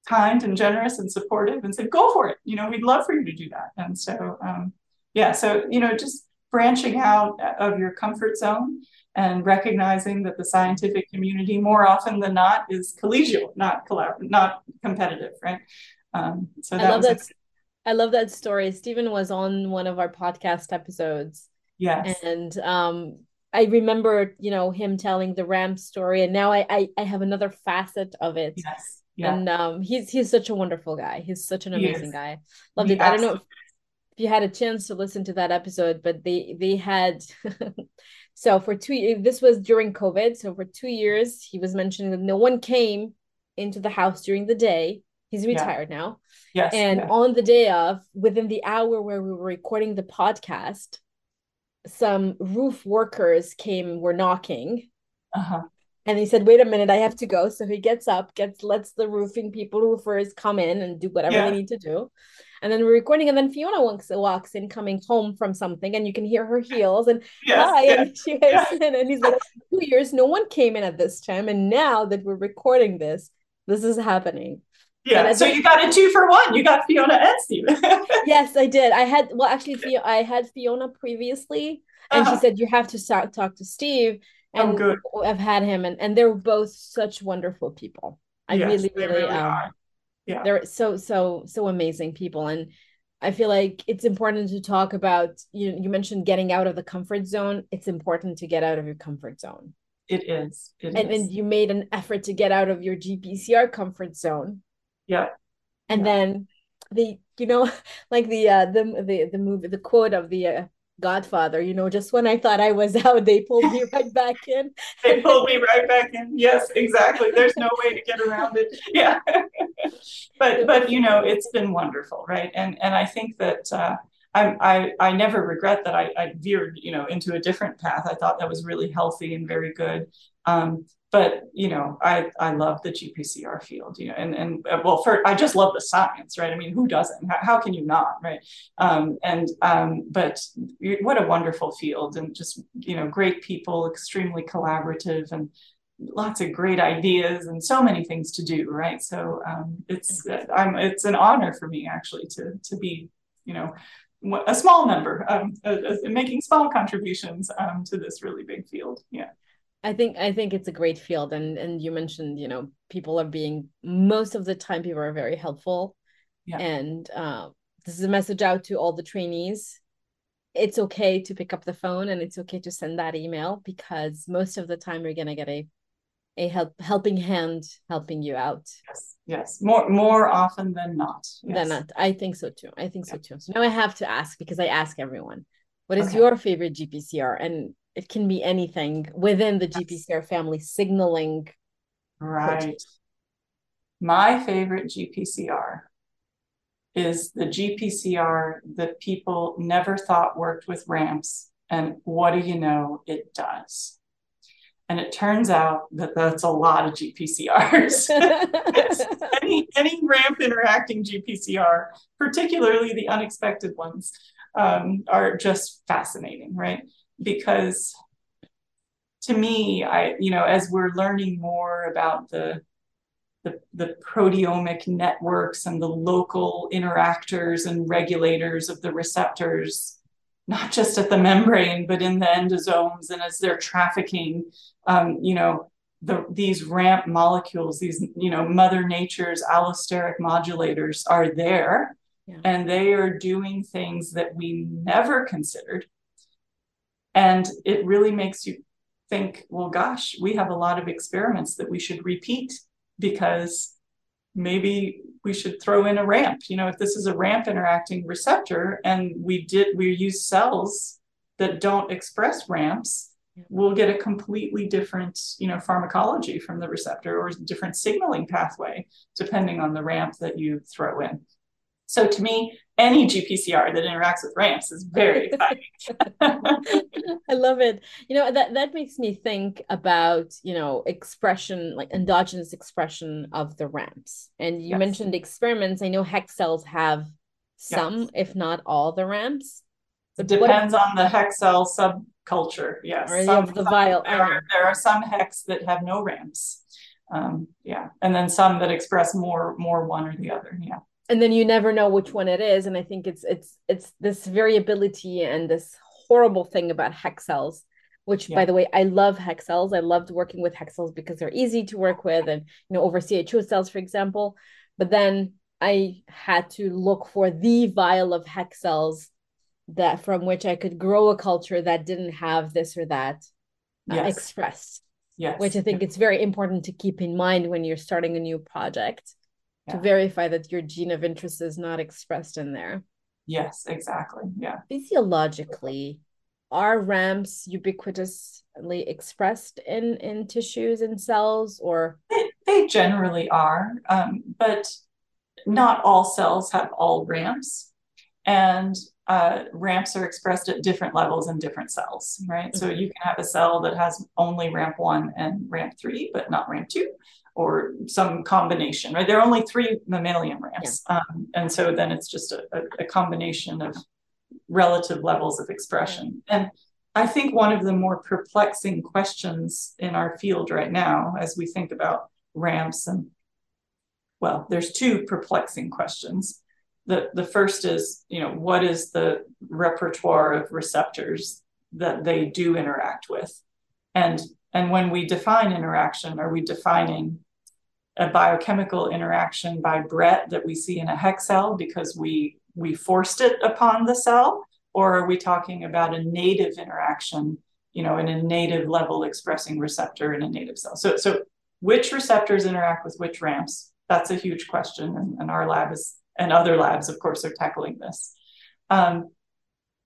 kind and generous and supportive and said, Go for it. You know, we'd love for you to do that. And so um, yeah, so you know, just branching out of your comfort zone and recognizing that the scientific community more often than not is collegial, not collab- not competitive, right? Um, so I love that. I love that story. Stephen was on one of our podcast episodes. Yes, and um, I remember, you know, him telling the Ram story, and now I, I, I have another facet of it. Yes, yeah. and um, he's he's such a wonderful guy. He's such an amazing guy. Loved it. I don't know if you had a chance to listen to that episode, but they they had [laughs] So for two, this was during COVID. So for two years, he was mentioning that no one came into the house during the day. He's retired yeah. now. Yes. And on the day of, within the hour where we were recording the podcast, some roof workers came, were knocking. Uh-huh. And he said, wait a minute, I have to go. So he gets up, gets lets the roofing people, roofers come in and do whatever yeah. they need to do. And then we're recording, and then Fiona walks walks in, coming home from something, and you can hear her heels and Yes, hi, yeah, and she goes in, and he's like, two years, no one came in at this time, and now that we're recording this, this is happening. Yeah. So you got a two for one. You got Fiona and Steven. [laughs] yes, I did. I had well, actually, I had Fiona previously, and she Uh-huh. said you have to start talk to Steve, Oh, and good. I've had him, and and they're both such wonderful people. I Yes, really, really really um. Yeah. they're so so so amazing people and i feel like it's important to talk about you you mentioned getting out of the comfort zone it's important to get out of your comfort zone It is. It and and you made an effort to get out of your gpcr comfort zone Yeah. and Yeah. then the you know [laughs] like the uh the the the movie the quote of the uh, godfather you know just when i thought i was [laughs] out they pulled me right [laughs] back in They pulled me right back in. Yes, exactly. There's no way to get around it. Yeah. But but you know, it's been wonderful, right? And and I think that uh I, I I never regret that I, I veered, you know, into a different path. I thought that was really healthy and very good. Um, but you know, I I love the GPCR field, you know, and and uh, well, for I just love the science, right? I mean, who doesn't? How, how can you not, right? Um, and um, but what a wonderful field, and just you know, great people, extremely collaborative, and lots of great ideas and so many things to do right? So um, it's i'm it's an honor for me actually to to be you know a small member um, uh, uh, making small contributions um, to this really big field yeah. I think I think it's a great field and and you mentioned you know people are being most of the time people are very helpful. Yeah. And uh, this is a message out to all the trainees. It's okay to pick up the phone and it's okay to send that email because most of the time you're gonna get a a help helping hand helping you out. Yes yes. More more often than not yes. than not. I think so too. I think so too. So now I have to ask because I ask everyone what is Okay. your favorite GPCR and it can be anything within the Yes. GPCR family signaling right. my favorite gpcr is the gpcr that people never thought worked with ramps and what do you know? It does and it turns out that that's a lot of GPCRs. [laughs] [laughs] any any ramp interacting GPCR, particularly the unexpected ones, um, are just fascinating, right? Because to me, I you know, as we're learning more about the the, the proteomic networks and the local interactors and regulators of the receptors, not just at the membrane, but in the endosomes and as they're trafficking, um, you know, the, these ramp molecules, these, you know, Mother Nature's allosteric modulators are there Yeah. and they are doing things that we never considered. And it really makes you think, well, gosh, we have a lot of experiments that we should repeat because maybe we should throw in a ramp. You know, if this is a ramp interacting receptor and we did we use cells that don't express ramps, we'll get a completely different, you know, pharmacology from the receptor or different signaling pathway depending on the ramp that you throw in. So to me, any GPCR that interacts with ramps is very [laughs] exciting. I love it. You know, that that makes me think about, you know, expression, like endogenous expression of the ramps. And you Yes. mentioned experiments. I know hex cells have some, Yes. if not all, the ramps. It But what depends on the hex cell subculture. Yes. or Some- the vial. There, are, there are some hex that have no ramps. Um, yeah. And then some that express more more one or the other. Yeah. And then you never know which one it is. And i think it's it's it's this variability and this horrible thing about hex cells which by the way i love hex cells. I loved working with hex cells because they're easy to work with and you know over cho cells for example. But then i had to look for the vial of hex cells that from which i could grow a culture that didn't have this or that uh, Yes. expressed yes. which i think it's very important to keep in mind when you're starting a new project to verify that your gene of interest is not expressed in there. Yes, exactly. Yeah. Physiologically, are ramps ubiquitously expressed in in tissues and cells, or They, they generally are, um, but not all cells have all ramps. And uh, ramps are expressed at different levels in different cells, right? Mm-hmm. So you can have a cell that has only ramp one and ramp three, but not ramp two, or some combination, right? There are only three mammalian ramps. Yeah. Um, and so then it's just a, a, combination of relative levels of expression. And I think one of the more perplexing questions in our field right now, as we think about ramps and well, there's two perplexing questions. The, the first is, you know, what is the repertoire of receptors that they do interact with? And, and when we define interaction, are we defining a biochemical interaction by Brett that we see in a hex cell because we, we forced it upon the cell? Or are we talking about a native interaction, you know, in a native level expressing receptor in a native cell? So, so which receptors interact with which ramps? That's a huge question. And, and our lab is, and other labs, of course, are tackling this. Um,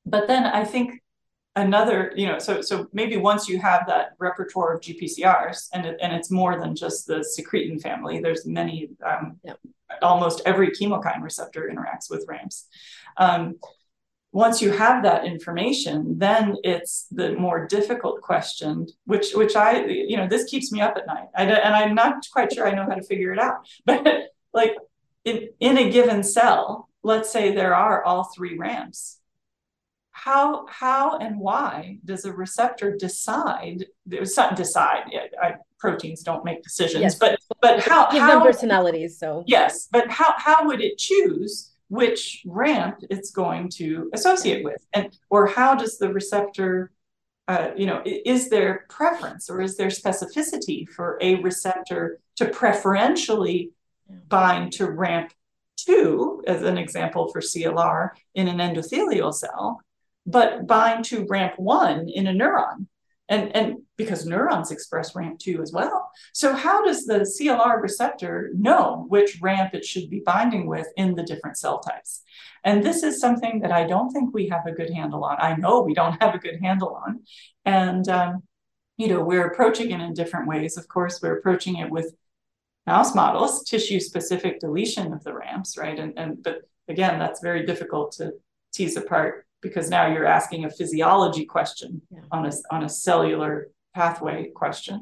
but then I think another, you know, so so maybe once you have that repertoire of GPCRs, and it, and it's more than just the secretin family. There's many, um, yep. almost every chemokine receptor interacts with RAMPs. Um, once you have that information, then it's the more difficult question, which which I you know this keeps me up at night, I, and I'm not quite sure I know how to figure it out. [laughs] But like in in a given cell, let's say there are all three ramps. How how and why does a receptor decide? There's not decide. I, proteins don't make decisions, yes. but but how give how, them personalities. So yes, but how how would it choose? which ramp it's going to associate with and or how does the receptor uh, you know is there preference or is there specificity for a receptor to preferentially bind to ramp 2 as an example for CLR in an endothelial cell but bind to ramp 1 in a neuron. And and because neurons express ramp 2 as well. So how does the clr receptor know which ramp it should be binding with in the different cell types? And this is something that i don't think we have a good handle on. I know we don't have a good handle on. And um, you know we're approaching it in different ways. Of course we're approaching it with mouse models tissue specific deletion of the ramps right? And, and but again that's very difficult to tease apart because now you're asking a physiology question yeah. on a on a cellular pathway question.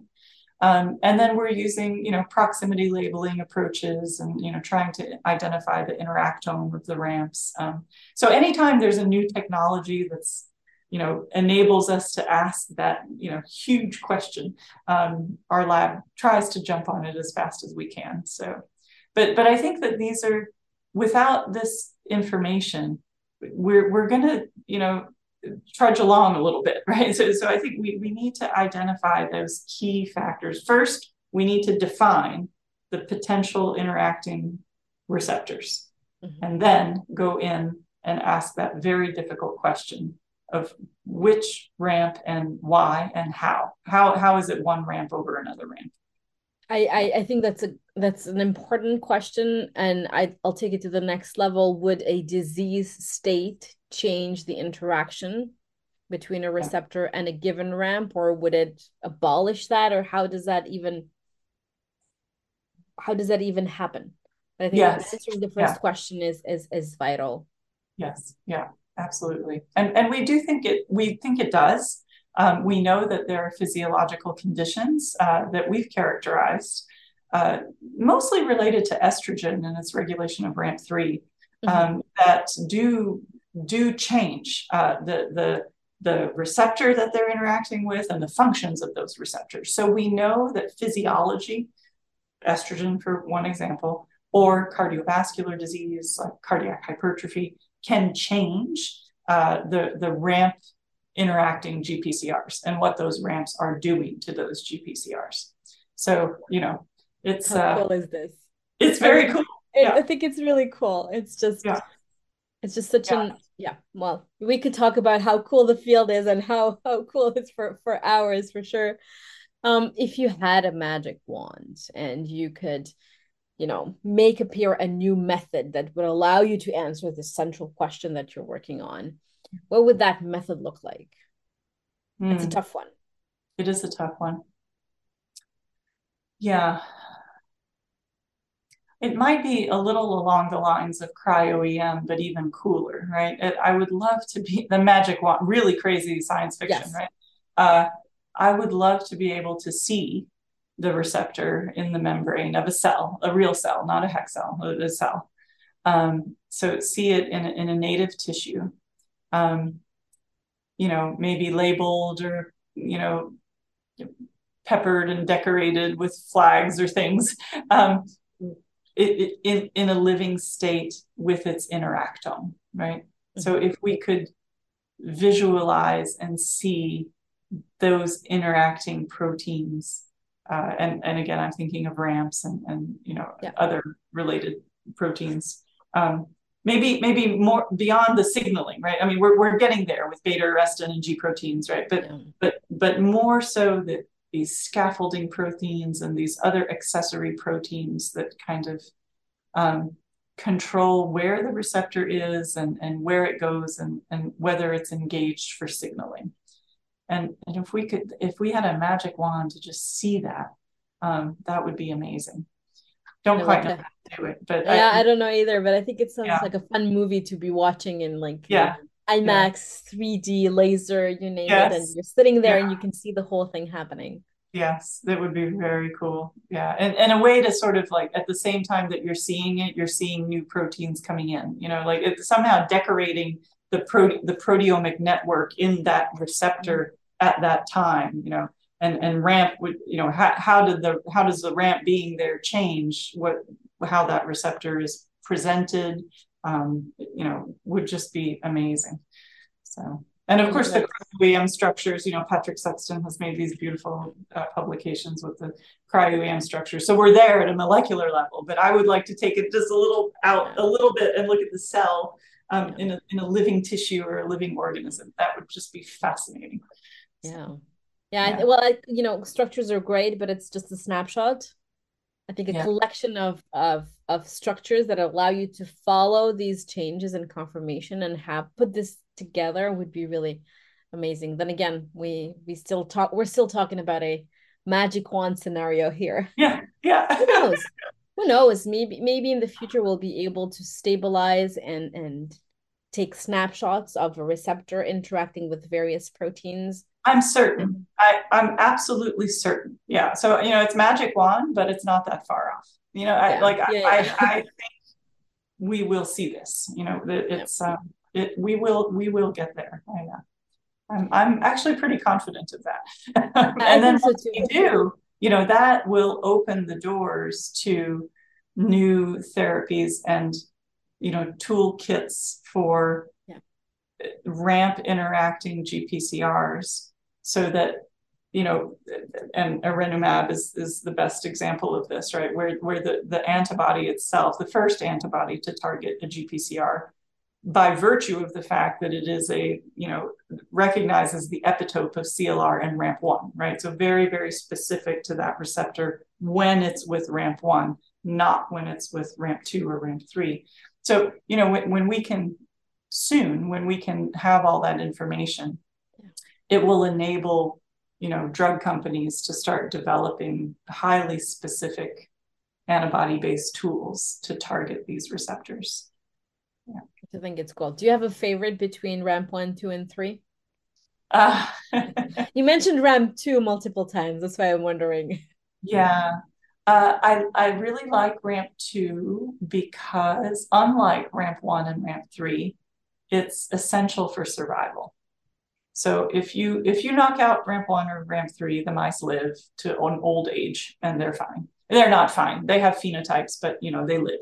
Um, and then we're using, you know, proximity labeling approaches and, you know, trying to identify the interactome of the ramps. Um, so anytime there's a new technology that's, you know, enables us to ask that, you know, huge question, um, our lab tries to jump on it as fast as we can. So, but, but I think that these are, without this information, we're we're going to you know trudge along a little bit [laughs] right? So so i think we, we need to identify those key factors. First we need to define the potential interacting receptors mm-hmm. and then go in and ask that very difficult question of which ramp and why and how. How how is it one ramp over another ramp I, I, I think that's a that's an important question, and I I'll take it to the next level. Would a disease state change the interaction between a receptor and a given ramp, or would it abolish that, or how does that even how does that even happen? I think yes. answering the first yeah. question is is is vital. Yes, yeah, absolutely, and and we do think it we think it does. Um, we know that there are physiological conditions uh, that we've characterized, uh, mostly related to estrogen and its regulation of RAMP3, mm-hmm. um, that do do change uh, the the the receptor that they're interacting with and the functions of those receptors. So we know that physiology, estrogen for one example, or cardiovascular disease like cardiac hypertrophy, can change uh, the the ramp interacting GPCRs and what those ramps are doing to those GPCRs. So, you know, it's how uh, cool is this? It's very cool. yeah. I think it's really cool. It's just yeah. it's just such yeah. an yeah. Well, we could talk about how cool the field is and how how cool it's for for hours for sure. Um, if you had a magic wand and you could, you know, make appear a new method that would allow you to answer the central question that you're working on, what would that method look like? Mm. It's a hmm. tough one. It is a tough one. Yeah. it might be a little along the lines of cryo-EM, but even cooler, right? It, I would love to be the magic wand, really crazy science fiction, yes. right? Uh, I would love to be able to see the receptor in the membrane of a cell, a real cell, not a hex cell, a cell. Um, so see it in in a native tissue, um, you know, maybe labeled or, you know, peppered and decorated with flags or things. Um, it, in, in a living state with its interactome, right? Mm-hmm. So if we could visualize and see those interacting proteins, uh, and, and again, I'm thinking of ramps and, and you know, yeah. other related proteins. Um, maybe maybe more beyond the signaling, right? I mean, we're, we're getting there with beta arrestin and G proteins, right? But yeah. but but more so that these scaffolding proteins and these other accessory proteins that kind of um, control where the receptor is and, and where it goes and, and whether it's engaged for signaling. And, and if we could, if we had a magic wand to just see that, um, that would be amazing. Don't quite know how to do it, but yeah, I, I, don't know either. But I think it sounds yeah. like a fun movie to be watching in like yeah. IMAX, yeah. 3D, laser, you name yes. it, and you're sitting there yeah. and you can see the whole thing happening. Yes, that would be very cool. Yeah. And, and a way to sort of like at the same time that you're seeing it, you're seeing new proteins coming in, you know, like it's somehow decorating the pro the proteomic network in that receptor mm-hmm. at that time, you know, and, and ramp would, you know, how, how did the, how does the ramp being there change what, how that receptor is presented, um, you know, would just be amazing. So and of course, the cryo-EM structures, you know, Patrick Sexton has made these beautiful uh, publications with the cryo-EM structures. So we're there at a molecular level, but I would like to take it just a little out a little bit and look at the cell um, in, a, in a living tissue or a living organism. That would just be fascinating. Yeah. Yeah. yeah. Well, I, you know, structures are great, but it's just a snapshot. I think a yeah. collection of, of of structures that allow you to follow these changes and confirmation and have put this together would be really amazing. Then again, we we still talk we're still talking about a magic wand scenario here. [laughs] Yeah. Yeah. Who knows? Who knows? Maybe maybe in the future we'll be able to stabilize and and take snapshots of a receptor interacting with various proteins. I'm certain. I, I'm absolutely certain. Yeah. So, you know, it's magic wand, but it's not that far off. You know, I like yeah, I, yeah. I, I, think we will see this. You know, it's um, it we will we will get there. I, know. I'm I'm actually pretty confident of that. [laughs] and then once we do, you know, that will open the doors to new therapies and you know toolkits for yeah. ramp interacting GPCRs so that you know, and erenumab is, is the best example of this, right? Where, where the, the antibody itself, the first antibody to target a GPCR, by virtue of the fact that it is a, you know, recognizes the epitope of CLR and RAMP1, right? So very, very specific to that receptor when it's with RAMP1, not when it's with RAMP2 or RAMP3. So, you know, when, when we can soon, when we can have all that information, it will enable you know, drug companies to start developing highly specific antibody-based tools to target these receptors. Yeah. I think it's cool. Do you have a favorite between ramp one, two, and three? Uh, [laughs] you mentioned ramp two multiple times. That's why I'm wondering. Yeah. Uh, I, I really like ramp two because unlike ramp one and ramp three, it's essential for survival. So if you if you knock out ramp one or ramp three, the mice live to an old age and they're fine. They're not fine. They have phenotypes, but you know they live.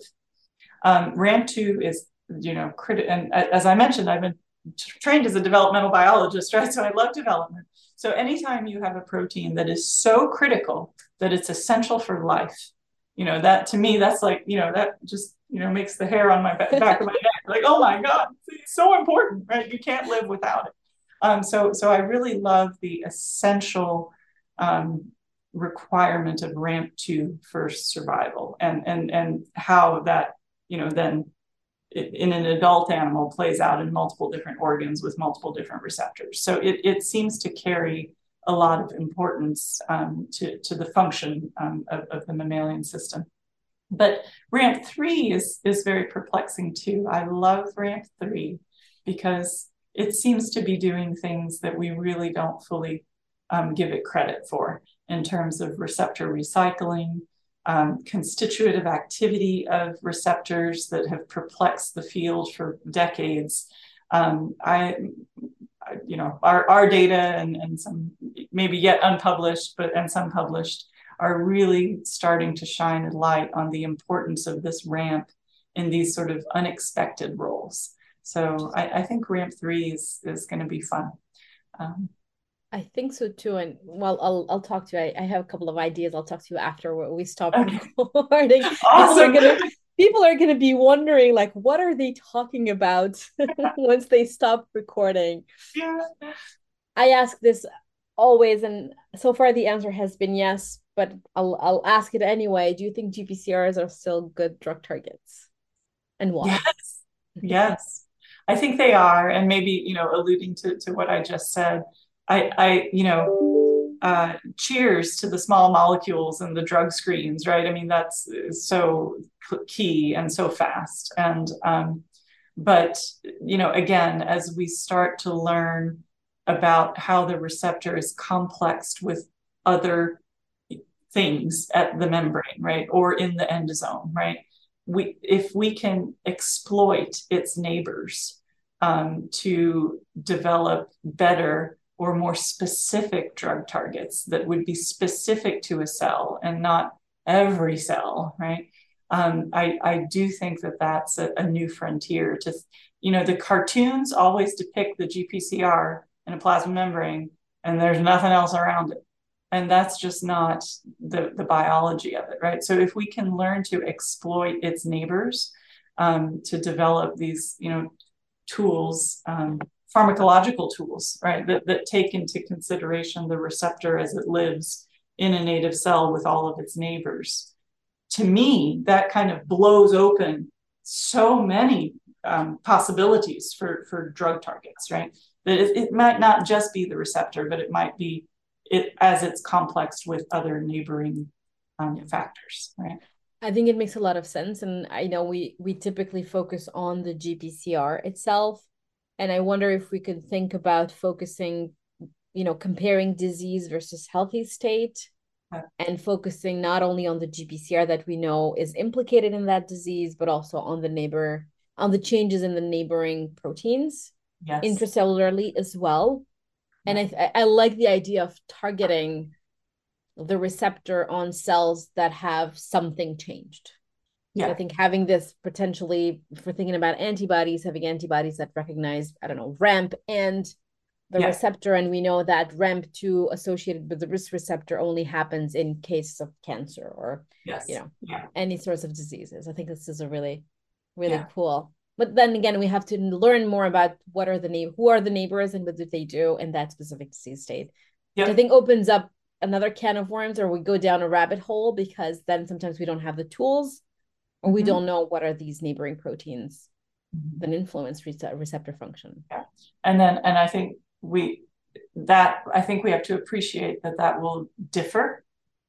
Um, ramp two is you know critical. And as I mentioned, I've been trained as a developmental biologist, [laughs] right? So I love development. So anytime you have a protein that is so critical that it's essential for life, you know that to me that's like you know that just you know makes the hair on my back, back of my neck like oh my god, it's so important, right? You can't live without it. Um, so, so I really love the essential um, requirement of ramp two for survival, and and and how that you know then in an adult animal plays out in multiple different organs with multiple different receptors. So it it seems to carry a lot of importance um, to to the function um, of, of the mammalian system. But ramp three is is very perplexing too. I love ramp three because it seems to be doing things that we really don't fully um, give it credit for in terms of receptor recycling, um, constitutive activity of receptors that have perplexed the field for decades. Um, I, you know, our, our data and, and some maybe yet unpublished, but and some published are really starting to shine a light on the importance of this ramp in these sort of unexpected roles. So I, I think ramp three is, is going to be fun. Um, I think so too. And well, I'll I'll talk to you. I, I have a couple of ideas. I'll talk to you after we stop okay. [laughs] recording. Awesome. [laughs] People are gonna people are gonna be wondering like what are they talking about [laughs] once they stop recording. Yeah. I ask this always, and so far the answer has been yes, but I'll I'll ask it anyway. Do you think GPCRs are still good drug targets? And why? Yes. Yes. I think they are. And maybe, you know, alluding to, to what I just said, I, I you know, uh, cheers to the small molecules and the drug screens, right? I mean, that's so key and so fast. And, um, but, you know, again, as we start to learn about how the receptor is complexed with other things at the membrane, right? Or in the endosome, right? We, if we can exploit its neighbors um, to develop better or more specific drug targets that would be specific to a cell and not every cell, right? Um, I, I do think that that's a, a, new frontier to, you know, the cartoons always depict the GPCR in a plasma membrane and there's nothing else around it. And that's just not the, the biology of it, right? So if we can learn to exploit its neighbors um, to develop these, you know, tools, um, pharmacological tools, right, that, that take into consideration the receptor as it lives in a native cell with all of its neighbors. To me, that kind of blows open so many um, possibilities for, for drug targets, right? That it, it might not just be the receptor, but it might be it as it's complexed with other neighboring um, factors, right? I think it makes a lot of sense, and I know we we typically focus on the GPCR itself, and I wonder if we could think about focusing, you know, comparing disease versus healthy state uh. and focusing not only on the GPCR that we know is implicated in that disease, but also on the neighbor, on the changes in the neighboring proteins yes. intracellularly as well. And I, I like the idea of targeting the receptor on cells that have something changed. Yeah. So I think having this potentially for thinking about antibodies, having antibodies that recognize, I don't know, RAMP and the yeah. receptor, and we know that RAMP2 associated with the risk receptor only happens in cases of cancer or yes. you know, yeah. any sorts of diseases. I think this is a really, really yeah. cool. But then again, we have to learn more about what are the name, who are the neighbors, and what do they do in that specific disease state. Yep. Which I think opens up another can of worms, or we go down a rabbit hole because then sometimes we don't have the tools or we mm-hmm. don't know what are these neighboring proteins mm-hmm. that influence receptor function yeah and then and i think we that i think we have to appreciate that that will differ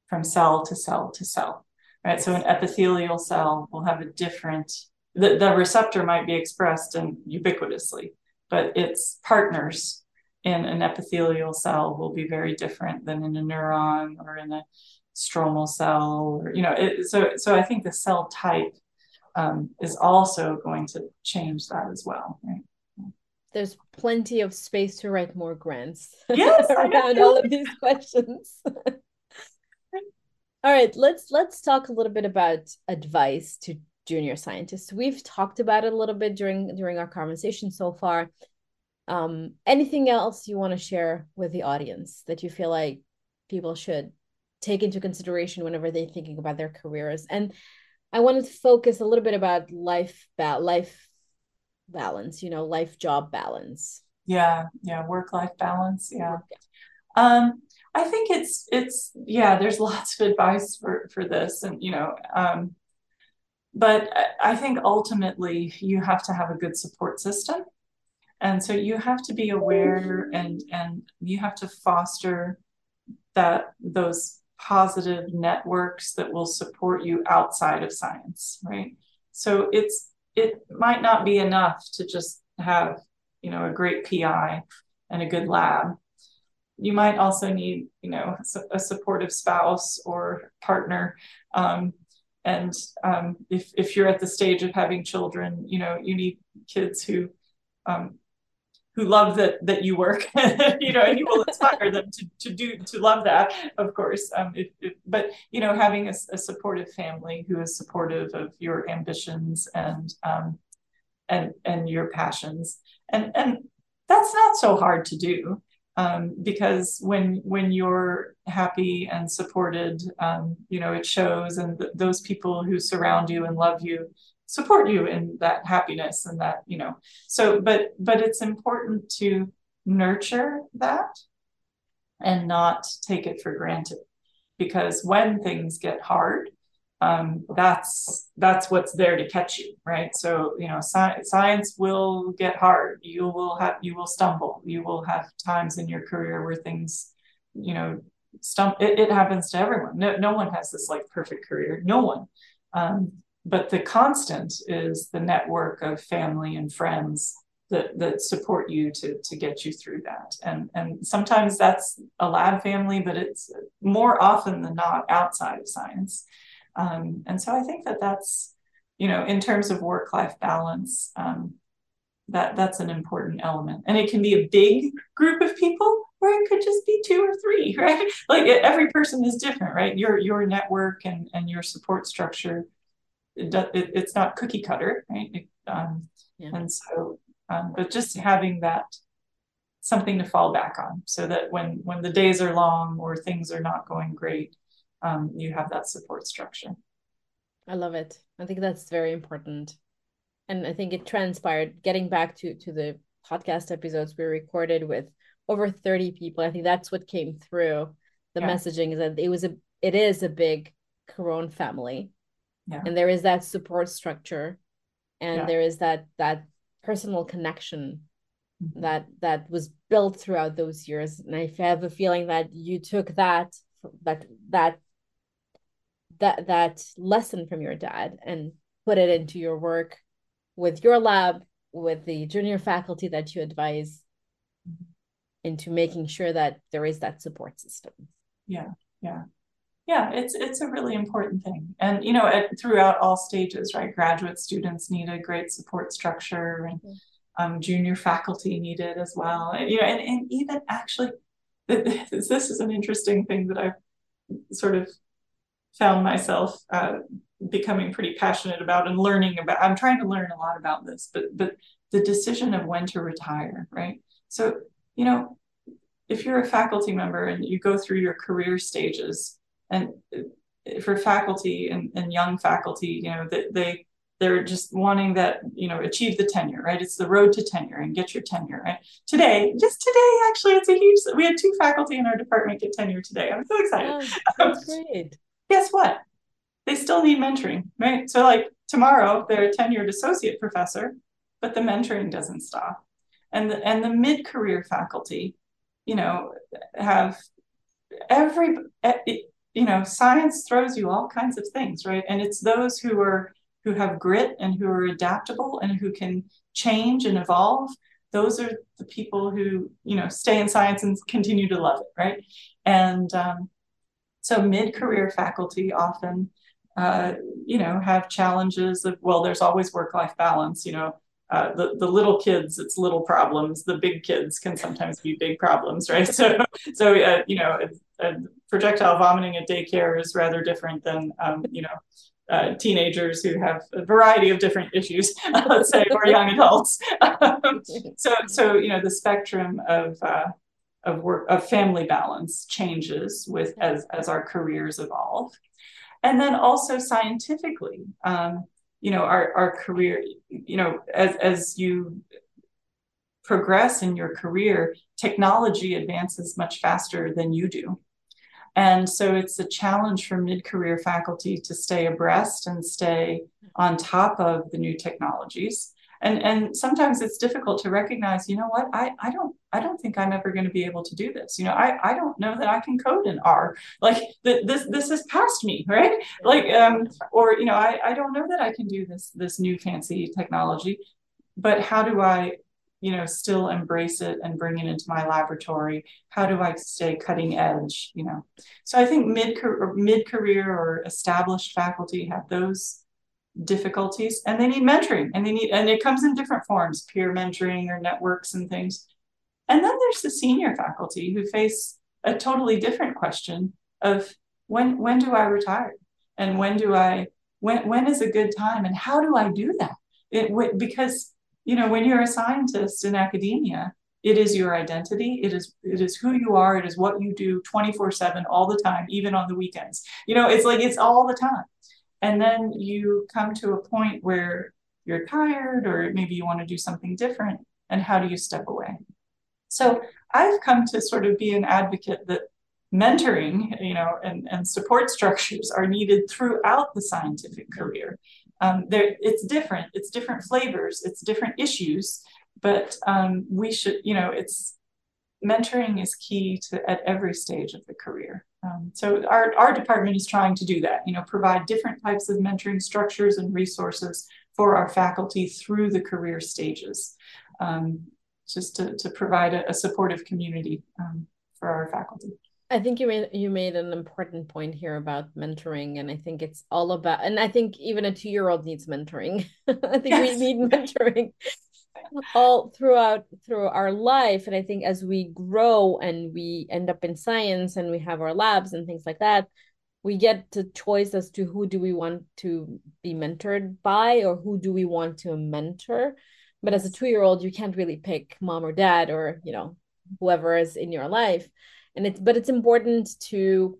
from cell to cell to cell right so an epithelial cell will have a different the, the receptor might be expressed and ubiquitously but its partners in an epithelial cell will be very different than in a neuron or in a stromal cell or you know it, so so i think the cell type um, is also going to change that as well right? There's plenty of space to write more grants. Yes, [laughs] around all of these questions. [laughs] All right let's let's talk a little bit about advice to junior scientists. We've talked about it a little bit during during our conversation so far. Um anything else you want to share with the audience that you feel like people should take into consideration whenever they're thinking about their careers. And I wanted to focus a little bit about life ba- life balance, you know, life job balance. Yeah, yeah, work life balance. Yeah. Um, I think it's it's yeah, there's [laughs] lots of advice for for this and you know, um but I think ultimately you have to have a good support system. And so you have to be aware and and you have to foster that those positive networks that will support you outside of science, right? So it's it might not be enough to just have, you know, a great PI and a good lab. You might also need, you know, a supportive spouse or partner um, and um, if, if you're at the stage of having children you know you need kids who um, who love that that you work. [laughs] You know and you will inspire them to, to do to love that of course. Um, if, if, but you know having a, a, supportive family who is supportive of your ambitions and um, and and your passions. And and that's not so hard to do um, because when when you're happy and supported, um, you know it shows, and th- those people who surround you and love you support you in that happiness and that you know. So, but but it's important to nurture that and not take it for granted, because when things get hard, um, that's that's what's there to catch you right? So you know sci- science will get hard. You will have you will stumble. You will have times in your career where things you know stump it, it happens to everyone. No, no one has this like perfect career. No one. Um, but the constant is the network of family and friends that, that support you to, to get you through that. And, and sometimes that's a lab family, but it's more often than not outside of science. Um, and so I think that that's, you know, in terms of work life balance, um, that that's an important element. And it can be a big group of people, or it could just be two or three, [laughs] right? Like every person is different, right? Your your network and and your support structure, it, it, it's not cookie cutter, right? It, um, yeah. And so, um, but just having that something to fall back on, so that when when the days are long or things are not going great, um, you have that support structure. I love it. I think that's very important. And I think it transpired getting back to to the podcast episodes we recorded with over 30 people. I think that's what came through. The yeah. messaging is that it was a it is a big Caron family. Yeah. And there is that support structure and yeah. there is that that personal connection mm-hmm. that that was built throughout those years. And I have a feeling that you took that that that that that lesson from your dad and put it into your work with your lab with the junior faculty that you advise into making sure that there is that support system yeah yeah yeah it's it's a really important thing and you know at, throughout all stages right graduate students need a great support structure and mm-hmm. um, junior faculty need it as well and, you know and, and even actually this, [laughs] this is an interesting thing that i've sort of found myself uh, becoming pretty passionate about and learning about. I'm trying to learn a lot about this, but but the decision of when to retire, right? So you know, if you're a faculty member and you go through your career stages, and uh, for faculty and, and young faculty, you know, they, they they're just wanting that you know achieve the tenure right it's the road to tenure and get your tenure right today just today actually it's a huge we had two faculty in our department get tenure today i'm so excited oh, [laughs] that's great guess what? They still need mentoring, right? So, like tomorrow, they're a tenured associate professor, but the mentoring doesn't stop. And the, and the mid career faculty, you know, have every, you know, science throws you all kinds of things, right? And it's those who are who have grit and who are adaptable and who can change and evolve those are the people who you know stay in science and continue to love it right and um, so mid-career faculty often, uh, you know, have challenges of, well, there's always work-life balance, you know, uh, the, the little kids, it's little problems. The big kids can sometimes be big problems, right? [laughs] So, so uh, you know, projectile vomiting at daycare is rather different than, um, you know, uh, teenagers who have a variety of different issues, [laughs] let's say, or young adults. [laughs] so, so you know, the spectrum of uh, of work of family balance changes with as as our careers evolve and then also scientifically um, you know our, our career you know as as you progress in your career technology advances much faster than you do. And so it's a challenge for mid-career faculty to stay abreast and stay on top of the new technologies and and sometimes it's difficult to recognize you know what? I i don't i don't think i'm ever going to be able to do this. You know i i don't know that i can code in r. Like th- this this is past me right? Like um or you know i i don't know that i can do this this new fancy technology but how do i you know still embrace it and bring it into my laboratory? How do i stay cutting edge you know? So i think mid mid career or established faculty have those difficulties and they need mentoring and they need and it comes in different forms peer mentoring or networks and things. And then there's the senior faculty who face a totally different question of when when do i retire? And when do i when when is a good time? And how do i do that? It because you know when you're a scientist in academia it is your identity it is it is who you are it is what you do 24 7 all the time even on the weekends. You know it's like it's all the time and then you come to a point where you're tired or maybe you want to do something different. And how do you step away? So I've come to sort of be an advocate that mentoring, you know, and, and support structures are needed throughout the scientific career. Um, there, it's different. It's different flavors. It's different issues. But um, we should, you know, it's mentoring is key to at every stage of the career. Um, so our, our department is trying to do that, you know, provide different types of mentoring structures and resources for our faculty through the career stages, um, just to, to provide a, a supportive community um, for our faculty. I think you made you made an important point here about mentoring, and I think it's all about. And I think even a two year old needs mentoring. [laughs] I think yes. we need mentoring all throughout through our life. And i think as we grow and we end up in science and we have our labs and things like that we get the choice as to who do we want to be mentored by or who do we want to mentor. But as a two year old you can't really pick mom or dad or you know whoever is in your life. And it's but it's important to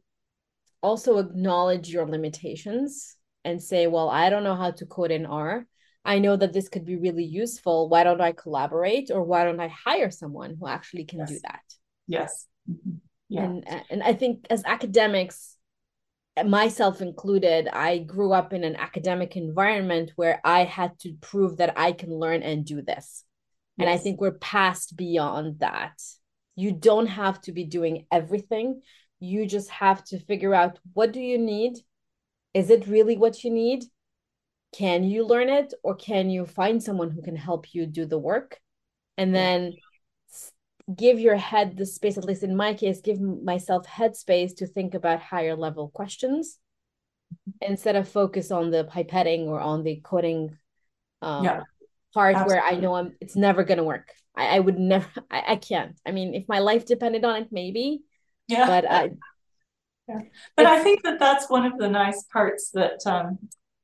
also acknowledge your limitations and say well i don't know how to code in r I know that this could be really useful. Why don't I collaborate or why don't I hire someone who actually can yes. do that? Yes. Mm-hmm. Yeah. And, and I think as academics, myself included, I grew up in an academic environment where I had to prove that I can learn and do this. Yes. And I think we're past beyond that. You don't have to be doing everything. You just have to figure out what do you need? Is it really what you need? Can you learn it or can you find someone who can help you do the work? And then give your head the space at least in my case give myself headspace to think about higher level questions instead of focus on the pipetting or on the coding um, yeah, part absolutely. where i know i'm it's never going to work. I, I would never I, I can't. I mean if my life depended on it maybe yeah. but i [laughs] yeah. but i think that that's one of the nice parts that um,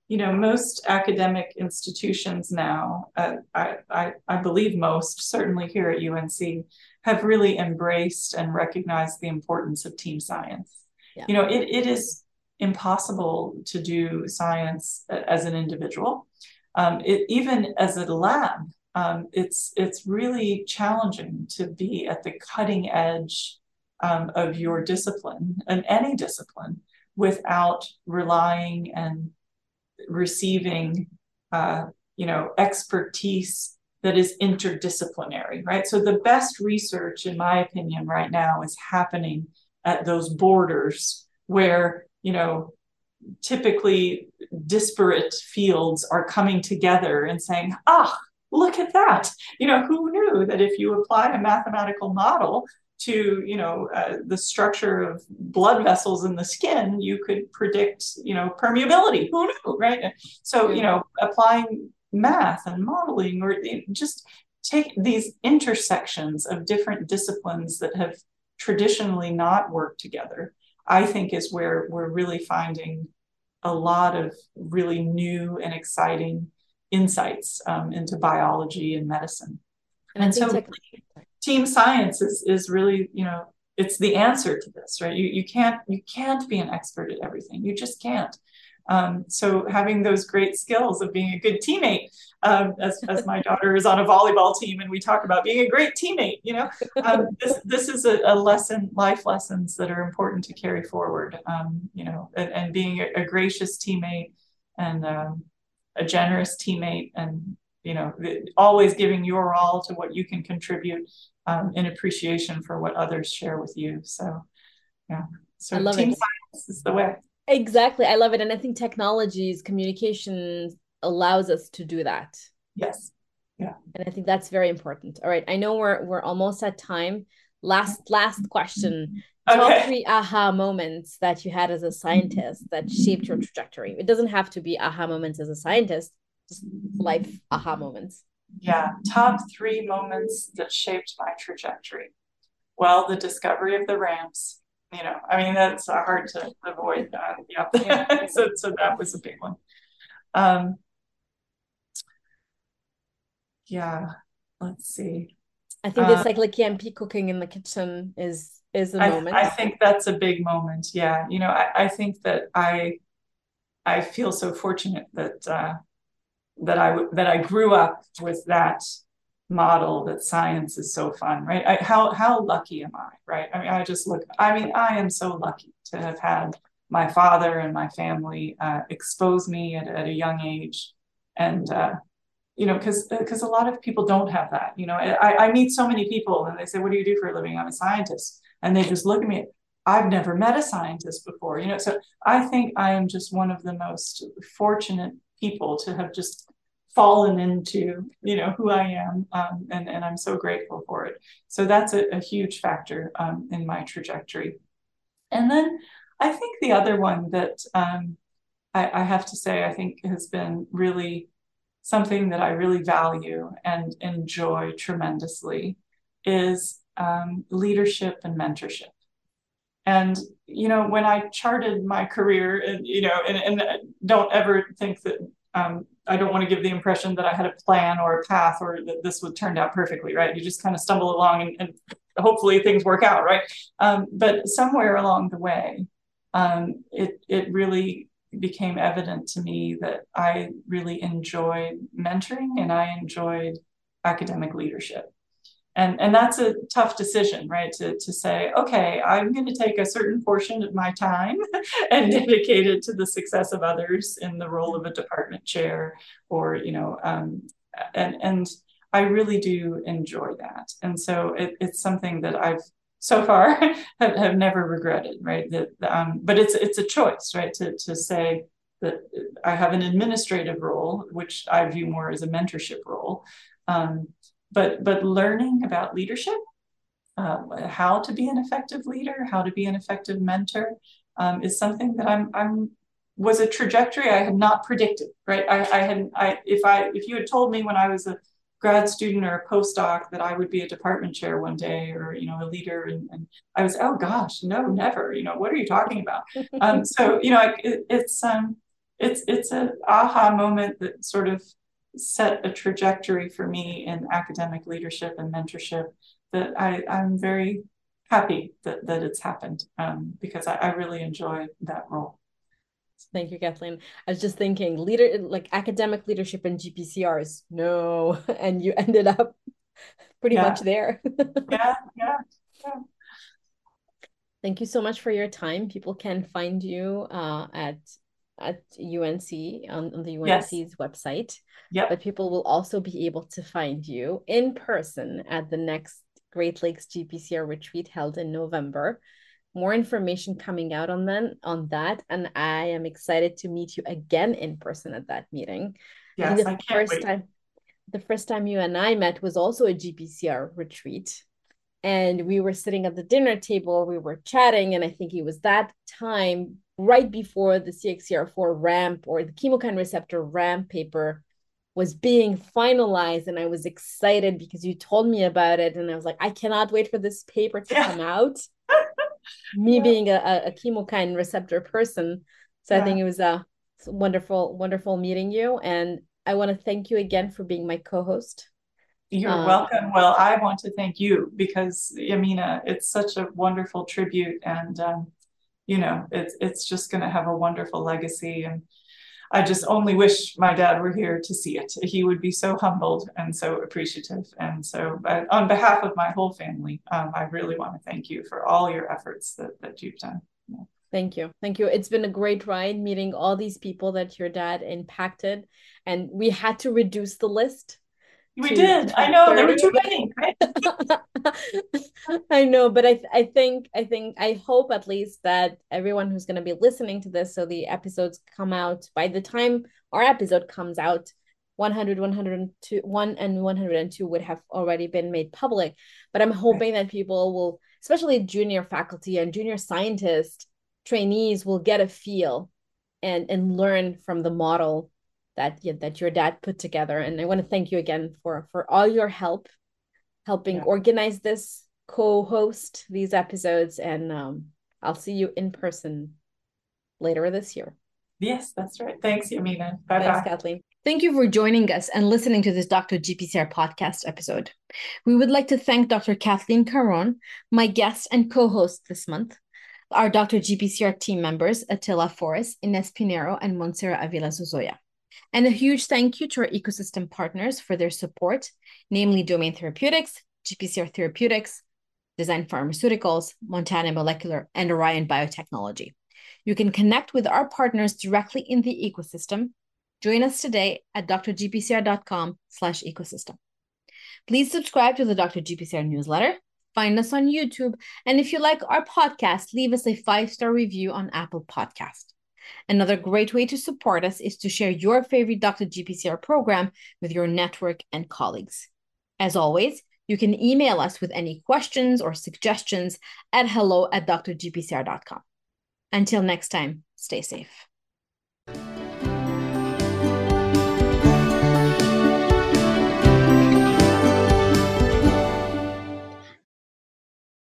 you know, most academic institutions now, uh, I, I, I, believe most, certainly here at UNC, have really embraced and recognized the importance of team science. Yeah. You know, it, it is impossible to do science as an individual. Um, it, even as a lab, um, it's it's really challenging to be at the cutting edge um, of your discipline and any discipline without relying and receiving, uh, you know, expertise that is interdisciplinary, right? So the best research, in my opinion, right now is happening at those borders where, you know, typically disparate fields are coming together and saying, ah, look at that. You know, who knew that if you apply a mathematical model to you know uh, the structure of blood vessels in the skin you could predict you know permeability. Who knew right? So you know applying math and modeling or just take these intersections of different disciplines that have traditionally not worked together i think is where we're really finding a lot of really new and exciting insights um, into biology and medicine. And, and so team science is is really you know it's the answer to this right? You you can't you can't be an expert at everything. You just can't. Um, so having those great skills of being a good teammate um, as, as my daughter is on a volleyball team and we talk about being a great teammate you know um, this, this is a, a, lesson life lessons that are important to carry forward um, you know and, and being a, a, gracious teammate and um, a generous teammate and you know, always giving your all to what you can contribute um, in appreciation for what others share with you. So, yeah. So I love team it. science is the way. Exactly. I love it. And I think technologies, communication allows us to do that. Yes. Yeah. And I think that's very important. All right. I know we're we're almost at time. Last last question. Okay. Top three aha moments that you had as a scientist that shaped your trajectory. It doesn't have to be aha moments as a scientist, just life aha moments. Yeah. Top three moments that shaped my trajectory. Well, the discovery of the ramps. You know, I mean, that's hard to avoid. Uh, [laughs] yeah. so, so that was a big one. Um, yeah. Let's see. I think uh, like cyclic cooking in the kitchen is is a I, moment. I think that's a big moment. Yeah. You know, I, I think that I I feel so fortunate that uh, that I that I grew up with that model that science is so fun, right? I, how how lucky am I, right? I mean, I just look. I mean, I am so lucky to have had my father and my family uh, expose me at, at a young age, and uh, you know, because because a lot of people don't have that. You know, I, I meet so many people and they say, "What do you do for a living?" I'm a scientist, and they just look at me. I've never met a scientist before, you know. So I think I am just one of the most fortunate people to have just fallen into, you know, who I am, um, and and I'm so grateful for it. So that's a, a huge factor um, in my trajectory. And then I think the other one that um, I, I have to say I think has been really something that I really value and enjoy tremendously is um, leadership and mentorship. And you know, when I charted my career, and you know, and, and don't ever think that um, I don't want to give the impression that I had a plan or a path or that this would turn out perfectly, right? You just kind of stumble along and, and hopefully things work out, right? Um, but somewhere along the way, um, it it really became evident to me that I really enjoyed mentoring and I enjoyed academic leadership. And, and that's a tough decision, right? To, to say, okay, I'm going to take a certain portion of my time [laughs] and dedicate it to the success of others in the role of a department chair or, you know, um, and, and I really do enjoy that. And so it, it's something that I've so far [laughs] have, have never regretted, right? That, um, but it's it's a choice, right? To to say that I have an administrative role, which I view more as a mentorship role, um, but but learning about leadership, uh, how to be an effective leader, how to be an effective mentor, um, is something that I'm I'm was a trajectory I had not predicted, right? I, I had I if I if you had told me when I was a grad student or a postdoc that I would be a department chair one day or, you know, a leader. And, and I was, oh gosh, no, never, you know, what are you talking about? [laughs] um, so, you know, it, it's, um, it's, it's an aha moment that sort of set a trajectory for me in academic leadership and mentorship that I, I'm very happy that, that it's happened um, because I, I really enjoy that role. Thank you, Kathleen. I was just thinking, leader like academic leadership and GPCRs, no, [laughs] and you ended up [laughs] pretty yeah. much there. [laughs] yeah, yeah, yeah. Thank you so much for your time. People can find you uh, at at UNC on, on the UNC's yes. website. Yeah. But people will also be able to find you in person at the next Great Lakes GPCR retreat held in November more information coming out on then on that and i am excited to meet you again in person at that meeting yes, the I first wait. time the first time you and i met was also a gpcr retreat and we were sitting at the dinner table we were chatting and i think it was that time right before the cxcr4 ramp or the chemokine receptor ramp paper was being finalized and i was excited because you told me about it and i was like i cannot wait for this paper to yeah. come out [laughs] me yeah. being a, a chemokine receptor person. So yeah. I think it was a wonderful, wonderful meeting you. And I want to thank you again for being my co-host. You're um, welcome. Well, I want to thank you because Yamina, it's such a wonderful tribute, and um, you know, it's it's just going to have a wonderful legacy. And I just only wish my dad were here to see it. He would be so humbled and so appreciative. And so, on behalf of my whole family, um, I really want to thank you for all your efforts that, that you've done. Yeah. Thank you. Thank you. It's been a great ride meeting all these people that your dad impacted. And we had to reduce the list. We did. I know 30. there were too many, right? [laughs] I know, but I I think I think I hope at least that everyone who's going to be listening to this so the episodes come out by the time our episode comes out 100 102 1 and 102 would have already been made public but i'm hoping right. that people will especially junior faculty and junior scientists trainees will get a feel and and learn from the model that that your dad put together and i want to thank you again for for all your help helping yeah. organize this co-host these episodes and um, i'll see you in person later this year yes that's right thanks yamina bye thanks kathleen Thank you for joining us and listening to this Dr. GPCR podcast episode. We would like to thank Dr. Kathleen Caron, my guest and co host this month, our Dr. GPCR team members, Attila Forrest, Ines Pinero, and Montserrat Avila Zozaya. And a huge thank you to our ecosystem partners for their support, namely Domain Therapeutics, GPCR Therapeutics, Design Pharmaceuticals, Montana Molecular, and Orion Biotechnology. You can connect with our partners directly in the ecosystem Join us today at drgpcr.com slash ecosystem. Please subscribe to the Dr. GPCR newsletter, find us on YouTube, and if you like our podcast, leave us a five-star review on Apple Podcast. Another great way to support us is to share your favorite Dr. GPCR program with your network and colleagues. As always, you can email us with any questions or suggestions at hello at drgpcr.com. Until next time, stay safe.